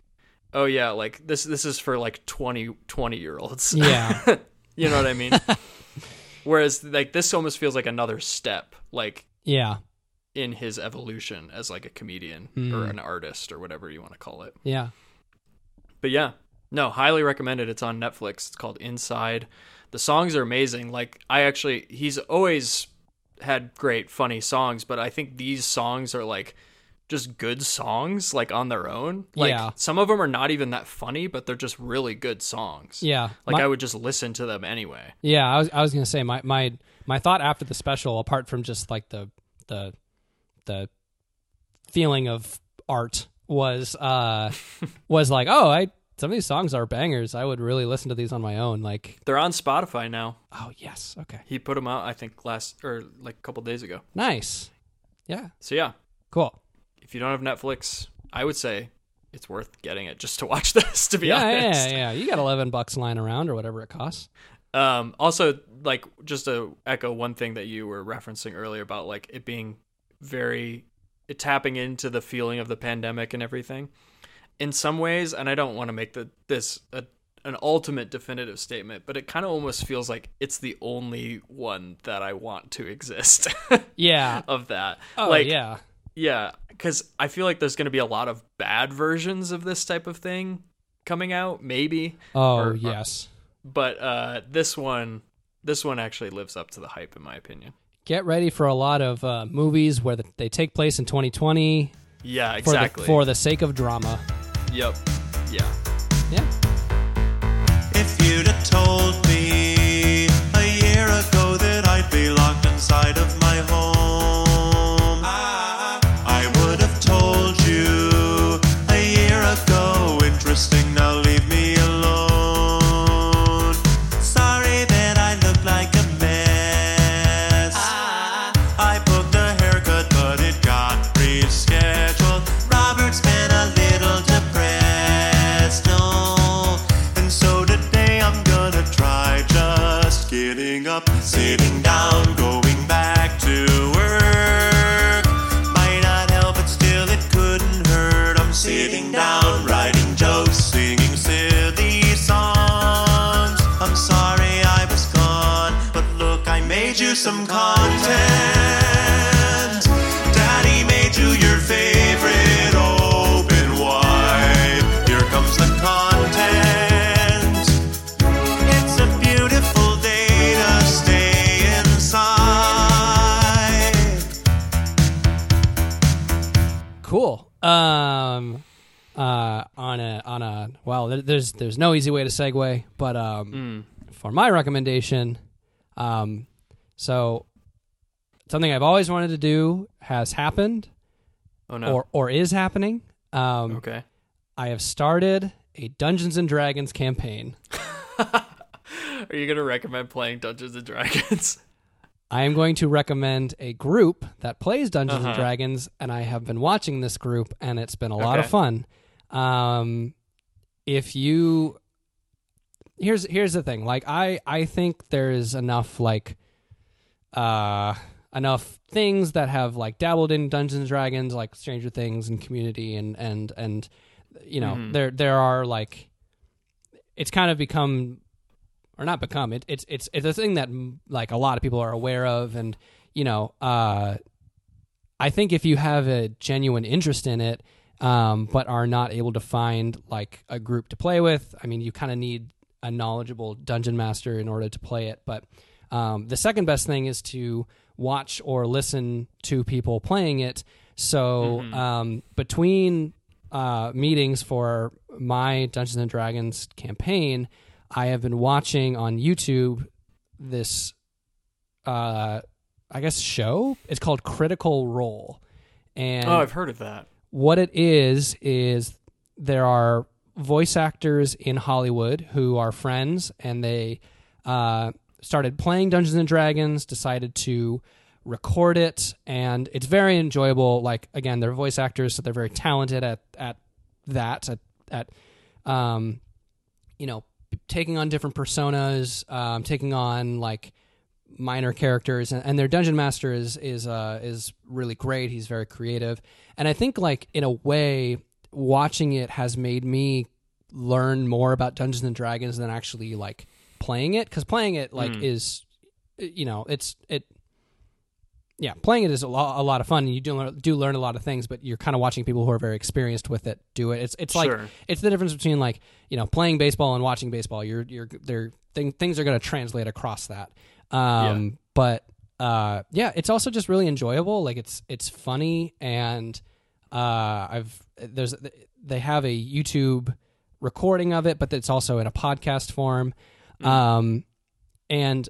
oh yeah, like this this is for like 20 20 year olds. Yeah. you know what I mean? Whereas like this almost feels like another step like yeah. in his evolution as like a comedian Mm. or an artist or whatever you want to call it. Yeah. But yeah, no, highly recommended. It's on Netflix. It's called Inside. The songs are amazing. Like I actually, he's always had great funny songs, but I think these songs are like just good songs, like on their own. Like Yeah. some of them are not even that funny, but they're just really good songs. Yeah. Like My- I would just listen to them anyway. Yeah, I was I was gonna say my my my thought after the special, apart from just like the the the feeling of art, was uh was like, oh, I some of these songs are bangers. I would really listen to these on my own. Like, They're on Spotify now. oh yes, okay, He put them out, I think, last or like a couple days ago. nice, yeah, So yeah, cool. if you don't have Netflix, I would say it's worth getting it just to watch this. To be Yeah, honest, yeah, yeah. You got eleven bucks lying around or whatever it costs. Um, also, like, just to echo one thing that you were referencing earlier about like it being very it tapping into the feeling of the pandemic and everything. In some ways, and I don't want to make the this a, an ultimate definitive statement, but it kind of almost feels like it's the only one that I want to exist Yeah. of that. Oh like, yeah. yeah, because I feel like there's going to be a lot of bad versions of this type of thing coming out, maybe Oh or- yes. but uh, this one this one actually lives up to the hype in my opinion Get ready for a lot of uh, movies where the, they take place in 2020 yeah for exactly the for the sake of drama. Yep yeah Yeah. If you'd have told me a year ago that I'd be locked inside of my home, some content. Daddy made you your favorite open wide. Here comes the content. It's a beautiful day to stay inside. Cool. Um, uh, on a on a well, there- there's there's no easy way to segue, but um, for my recommendation, um, so something I've always wanted to do has happened oh no or or is happening. Um, okay I have started a Dungeons and Dragons campaign. are you gonna recommend playing dungeons and dragons I am going to recommend a group that plays Dungeons and Uh-huh. Dragons, and I have been watching this group, and it's been a lot of fun. Um, if you here's here's the thing, like I I think there is enough like uh enough things that have like dabbled in Dungeons and Dragons, like Stranger Things and Community, and and and you know Mhm. there there are like it's kind of become or not become it, it's it's it's a thing that like a lot of people are aware of, and you know uh, I think if you have a genuine interest in it. Um, but are not able to find like a group to play with. I mean, you kind of need a knowledgeable dungeon master in order to play it. But um, the second best thing is to watch or listen to people playing it. So um, between uh, meetings for my Dungeons and Dragons campaign, I have been watching on YouTube this, uh, I guess, show. It's called Critical Role. And oh, I've heard of that. what it is is there are voice actors in Hollywood who are friends and they uh, started playing Dungeons and Dragons, decided to record it, and it's very enjoyable. Like again, they're voice actors, so they're very talented at at that at at um, you know taking on different personas, um, taking on like minor characters and, and their dungeon master is is uh is really great he's very creative and i think like in a way watching it has made me learn more about dungeons and dragons than actually like playing it because playing it like is you know it's it yeah playing it is a lot, a lot of fun and you do learn, do learn a lot of things but you're kind of watching people who are very experienced with it do it. It's it's like Sure. it's the difference between like you know playing baseball and watching baseball. You're you're they're thing, things are going to translate across that. Um but uh yeah it's also just really enjoyable. Like it's it's funny and uh i've there's they have a youtube recording of it but it's also in a podcast form um and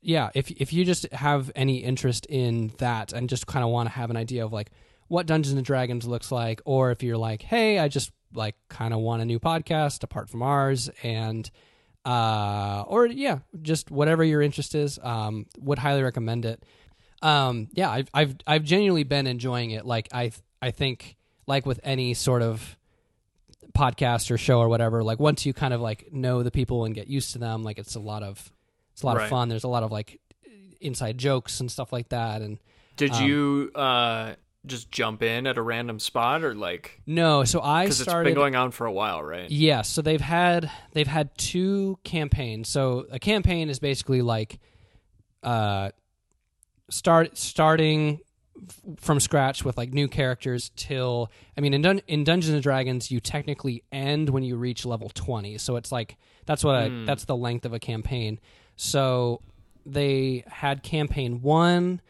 yeah if if you just have any interest in that and just kind of want to have an idea of like what Dungeons and Dragons looks like or if you're like hey I just like kind of want a new podcast apart from ours and uh or yeah just whatever your interest is um would highly recommend it. Um yeah I've I've I've genuinely been enjoying it. Like I I think like with any sort of podcast or show or whatever like once you kind of like know the people and get used to them like it's a lot of it's a lot Right. of fun there's a lot of like inside jokes and stuff like that and Did Um, you uh, just jump in at a random spot, or like no so i because it's started been going on for a while, right? Yeah, so they've had they've had two campaigns. So a campaign is basically like uh start starting from scratch with like new characters till I mean in Dun- in Dungeons and Dragons you technically end when you reach level 20. So it's like that's what I, hmm. that's the length of a campaign. So they had campaign 1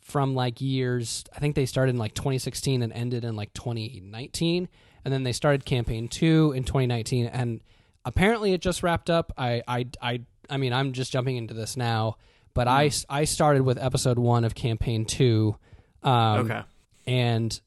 from like years I think they started in like 2016 and ended in like 2019 and then they started campaign 2 in 2019 and apparently it just wrapped up. I I I I mean I'm just jumping into this now. But hmm. I I started with episode 1 of campaign 2 um okay. and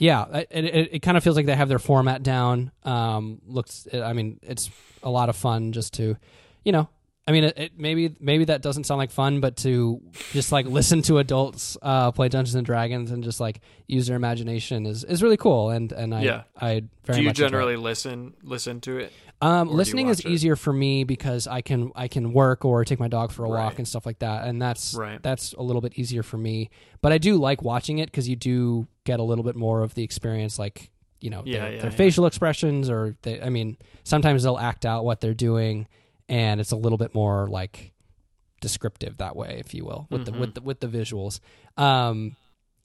yeah, it, it, it kind of feels like they have their format down. Um, looks, I mean, it's a lot of fun just to, you know, I mean, it, it maybe maybe that doesn't sound like fun, but to just like listen to adults uh, play Dungeons and Dragons and just like use their imagination is, is really cool. And and I Yeah. I very Do you generally listen listen to it? Um, listening is it? easier for me because I can I can work or take my dog for a walk and stuff like that, and that's Right. that's a little bit easier for me. But I do like watching it because you do get a little bit more of the experience, like you know Yeah, their, yeah, their yeah. facial expressions, or they, I mean sometimes they'll act out what they're doing, and it's a little bit more like descriptive that way, if you will, with Mm-hmm. the with the with the visuals. Um,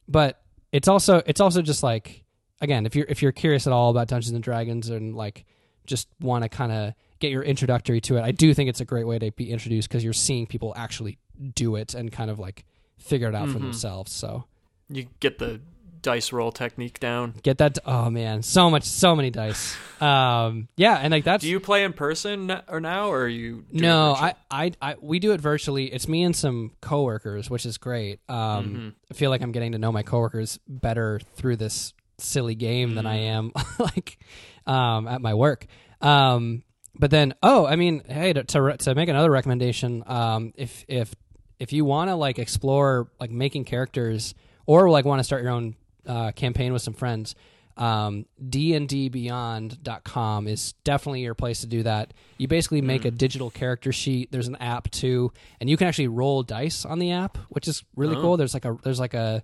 but it's also it's also just like again, if you're if you're curious at all about Dungeons and Dragons and like just want to kind of get your introductory to it, I do think it's a great way to be introduced because you're seeing people actually do it and kind of like figure it out Mm-hmm. for themselves. So You get the dice roll technique down. get that. Oh man, so much, so many dice. Um, yeah, and like that's Do you play in person or now, or are you? No. I, I, I, we do it virtually. It's me and some coworkers, which is great. Um, Mm-hmm. I feel like I'm getting to know my coworkers better through this silly game than I am like um, at my work. Um, but then, oh, I mean, hey, to to, re- to make another recommendation, um, if if if you want to like explore like making characters or like want to start your own uh, campaign with some friends, um, dndbeyond.com is definitely your place to do that. You basically make a digital character sheet. There's an app too, and you can actually roll dice on the app, which is really cool. There's like a there's like a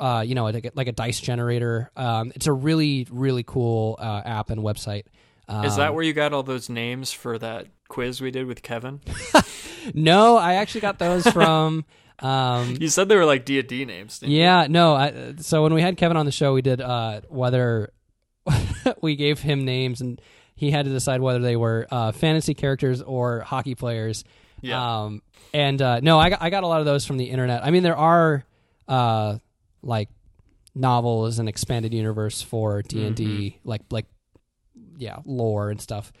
uh, you know like a, like a dice generator. Um, it's a really really cool uh, app and website. Um, Is that where you got all those names for that quiz we did with Kevin? no, I actually got those from. Um, You said they were like D and D names. didn't you? Yeah, no. I, so when we had Kevin on the show, we did uh, whether we gave him names, and he had to decide whether they were uh, fantasy characters or hockey players. Yeah. Um, and uh, no, I got, I got a lot of those from the internet. I mean, there are like novels and expanded universe for D and D, like like yeah, lore and stuff.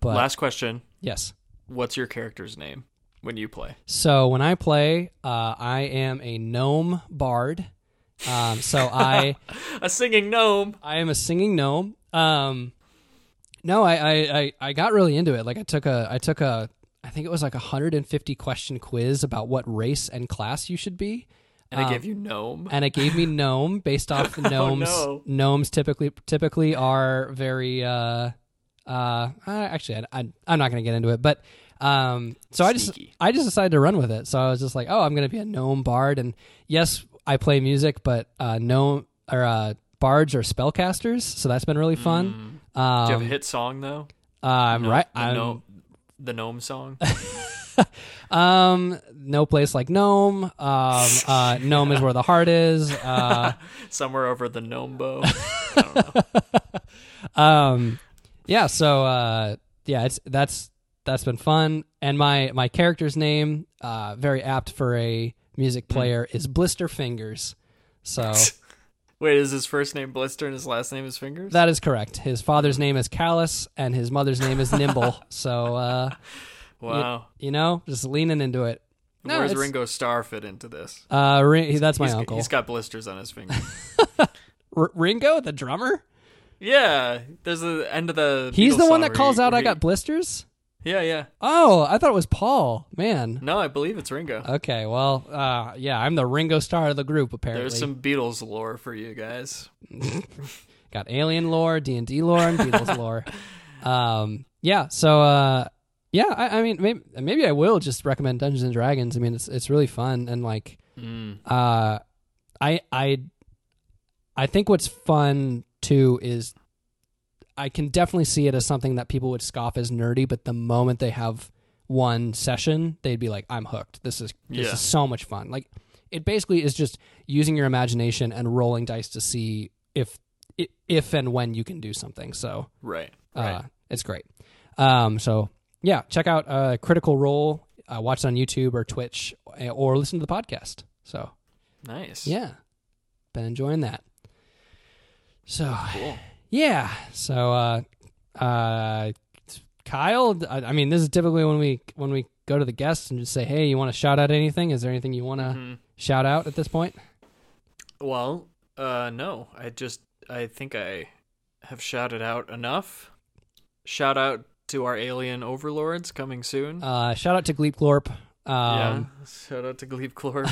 But Last question: yes. What's your character's name when you play? So when I play, uh, I am a gnome bard. Um, so I A singing gnome. I am a singing gnome. Um, no, I, I, I, I got really into it. Like I took a I took a I think it was like a 150 question quiz about what race and class you should be. And I Um, gave you gnome. and it gave me gnome based off the gnomes. no. Gnomes typically typically are very uh uh actually I, I I'm not going to get into it, but um so I just I just decided to run with it. So I was just like, oh, I'm going to be a gnome bard and yes, I play music, but uh gnome or uh bards are spellcasters, so that's been really fun. Do you have Um a hit song though? uh, I'm No- right The I'm gnome, the gnome song. um no place like gnome. Um uh gnome is where the heart is. Uh Somewhere over the gnome bow. um yeah so uh yeah it's that's that's been fun and my my character's name uh very apt for a music player is blister fingers so Wait, is his first name Blister and his last name is Fingers? that is correct his father's name is callus and his mother's name is nimble so uh wow. you know just leaning into it no, Where's it's- Ringo Starr fit into this? uh Ri- that's my He's- uncle He's got blisters on his fingers. R- ringo the drummer yeah, there's the end of the. he's Beatles the one song that where calls he- out where i he- got blisters Yeah, yeah. oh i thought it was paul man No, I believe it's Ringo. Okay, well, uh, yeah, I'm the Ringo Starr of the group. Apparently, There's some Beatles lore for you guys. got alien lore, D and D lore, and Beatles lore. Um, yeah, so uh, yeah, I, I mean, maybe maybe I will just recommend Dungeons and Dragons. I mean, it's it's really fun and like, Mm. uh, I I I think what's fun too is I can definitely see it as something that people would scoff as nerdy, but the moment they have one session, they'd be like, "I'm hooked. This is this Yeah. is so much fun." Like, it basically is just using your imagination and rolling dice to see if if and when you can do something. So, Right, uh, right. it's great. Um, so yeah, check out uh, Critical Role. Uh, watch it on YouTube or Twitch, uh, or listen to the podcast. So nice. yeah, been enjoying that. So Cool. yeah, so uh, uh, Kyle, I, I mean, this is typically when we when we go to the guests and just say, "Hey, you want to shout out anything? Is there anything you want to Mhm. shout out at this point?" Well, uh, no. I just, I think I have shouted out enough. Shout out to our alien overlords coming soon. Uh, shout out to Gleep Glorp. yeah. Um, Shout out to Glebe Clore.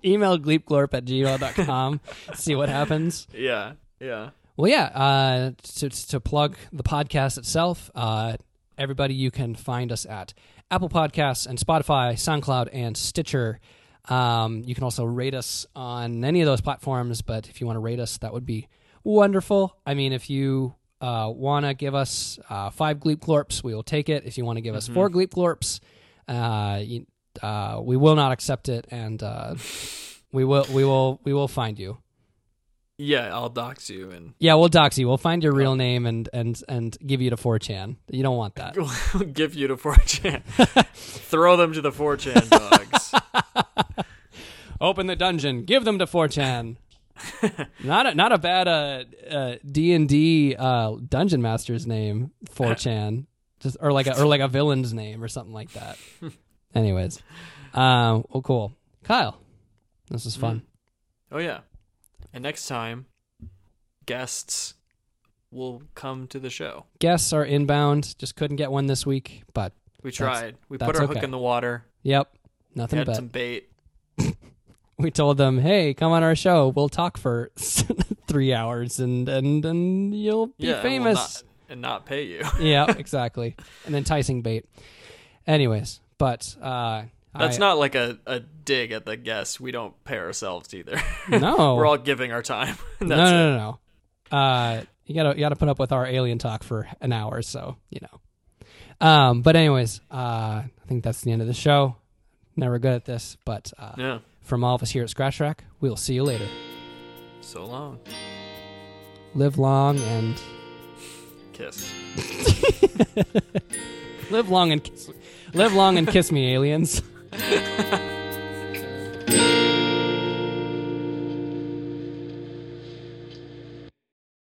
email gleepglorp at gmail.com. see what happens. yeah, yeah. Well, yeah. Uh, to to plug the podcast itself, uh, everybody, you can find us at Apple Podcasts and Spotify, SoundCloud, and Stitcher. Um, you can also rate us on any of those platforms, but if you want to rate us, that would be wonderful. I mean, if you uh, want to give us uh, five Gleep Glorps, we will take it. If you want to give us four Gleep Glorps, uh, you, uh, we will not accept it, and uh, we will we will we will find you. Yeah, I'll dox you and Yeah, we'll dox you. We'll find your real name and and and give you to 4chan. You don't want that. give you to 4chan. Throw them to the 4chan dogs. Open the dungeon. Give them to 4chan. not a not a bad uh uh D and D uh dungeon master's name 4chan just or like a or like a villain's name or something like that. Anyways, um, well, cool. Kyle, this is fun. Oh yeah. And next time, guests will come to the show. Guests are inbound. Just couldn't get one this week, but We tried. We put our okay. hook in the water. yep, nothing Had but some bait. We told them, "Hey, come on our show. We'll talk for three hours and and and you'll be yeah, and will famous. not- and not pay you. yeah, exactly. An enticing bait. Anyways, but uh, That's I- not like a, a dig at the guests. We don't pay ourselves either. no. We're all giving our time. That's no, no, it. no, no. Uh, you gotta you gotta put up with our alien talk for an hour, so you know. Um, but anyways, uh, I think that's the end of the show. Never good at this, but uh, Yeah. From all of us here at Scratch Track, we'll see you later. So long. Live long and Kiss. live long and kiss, live long and kiss me, aliens.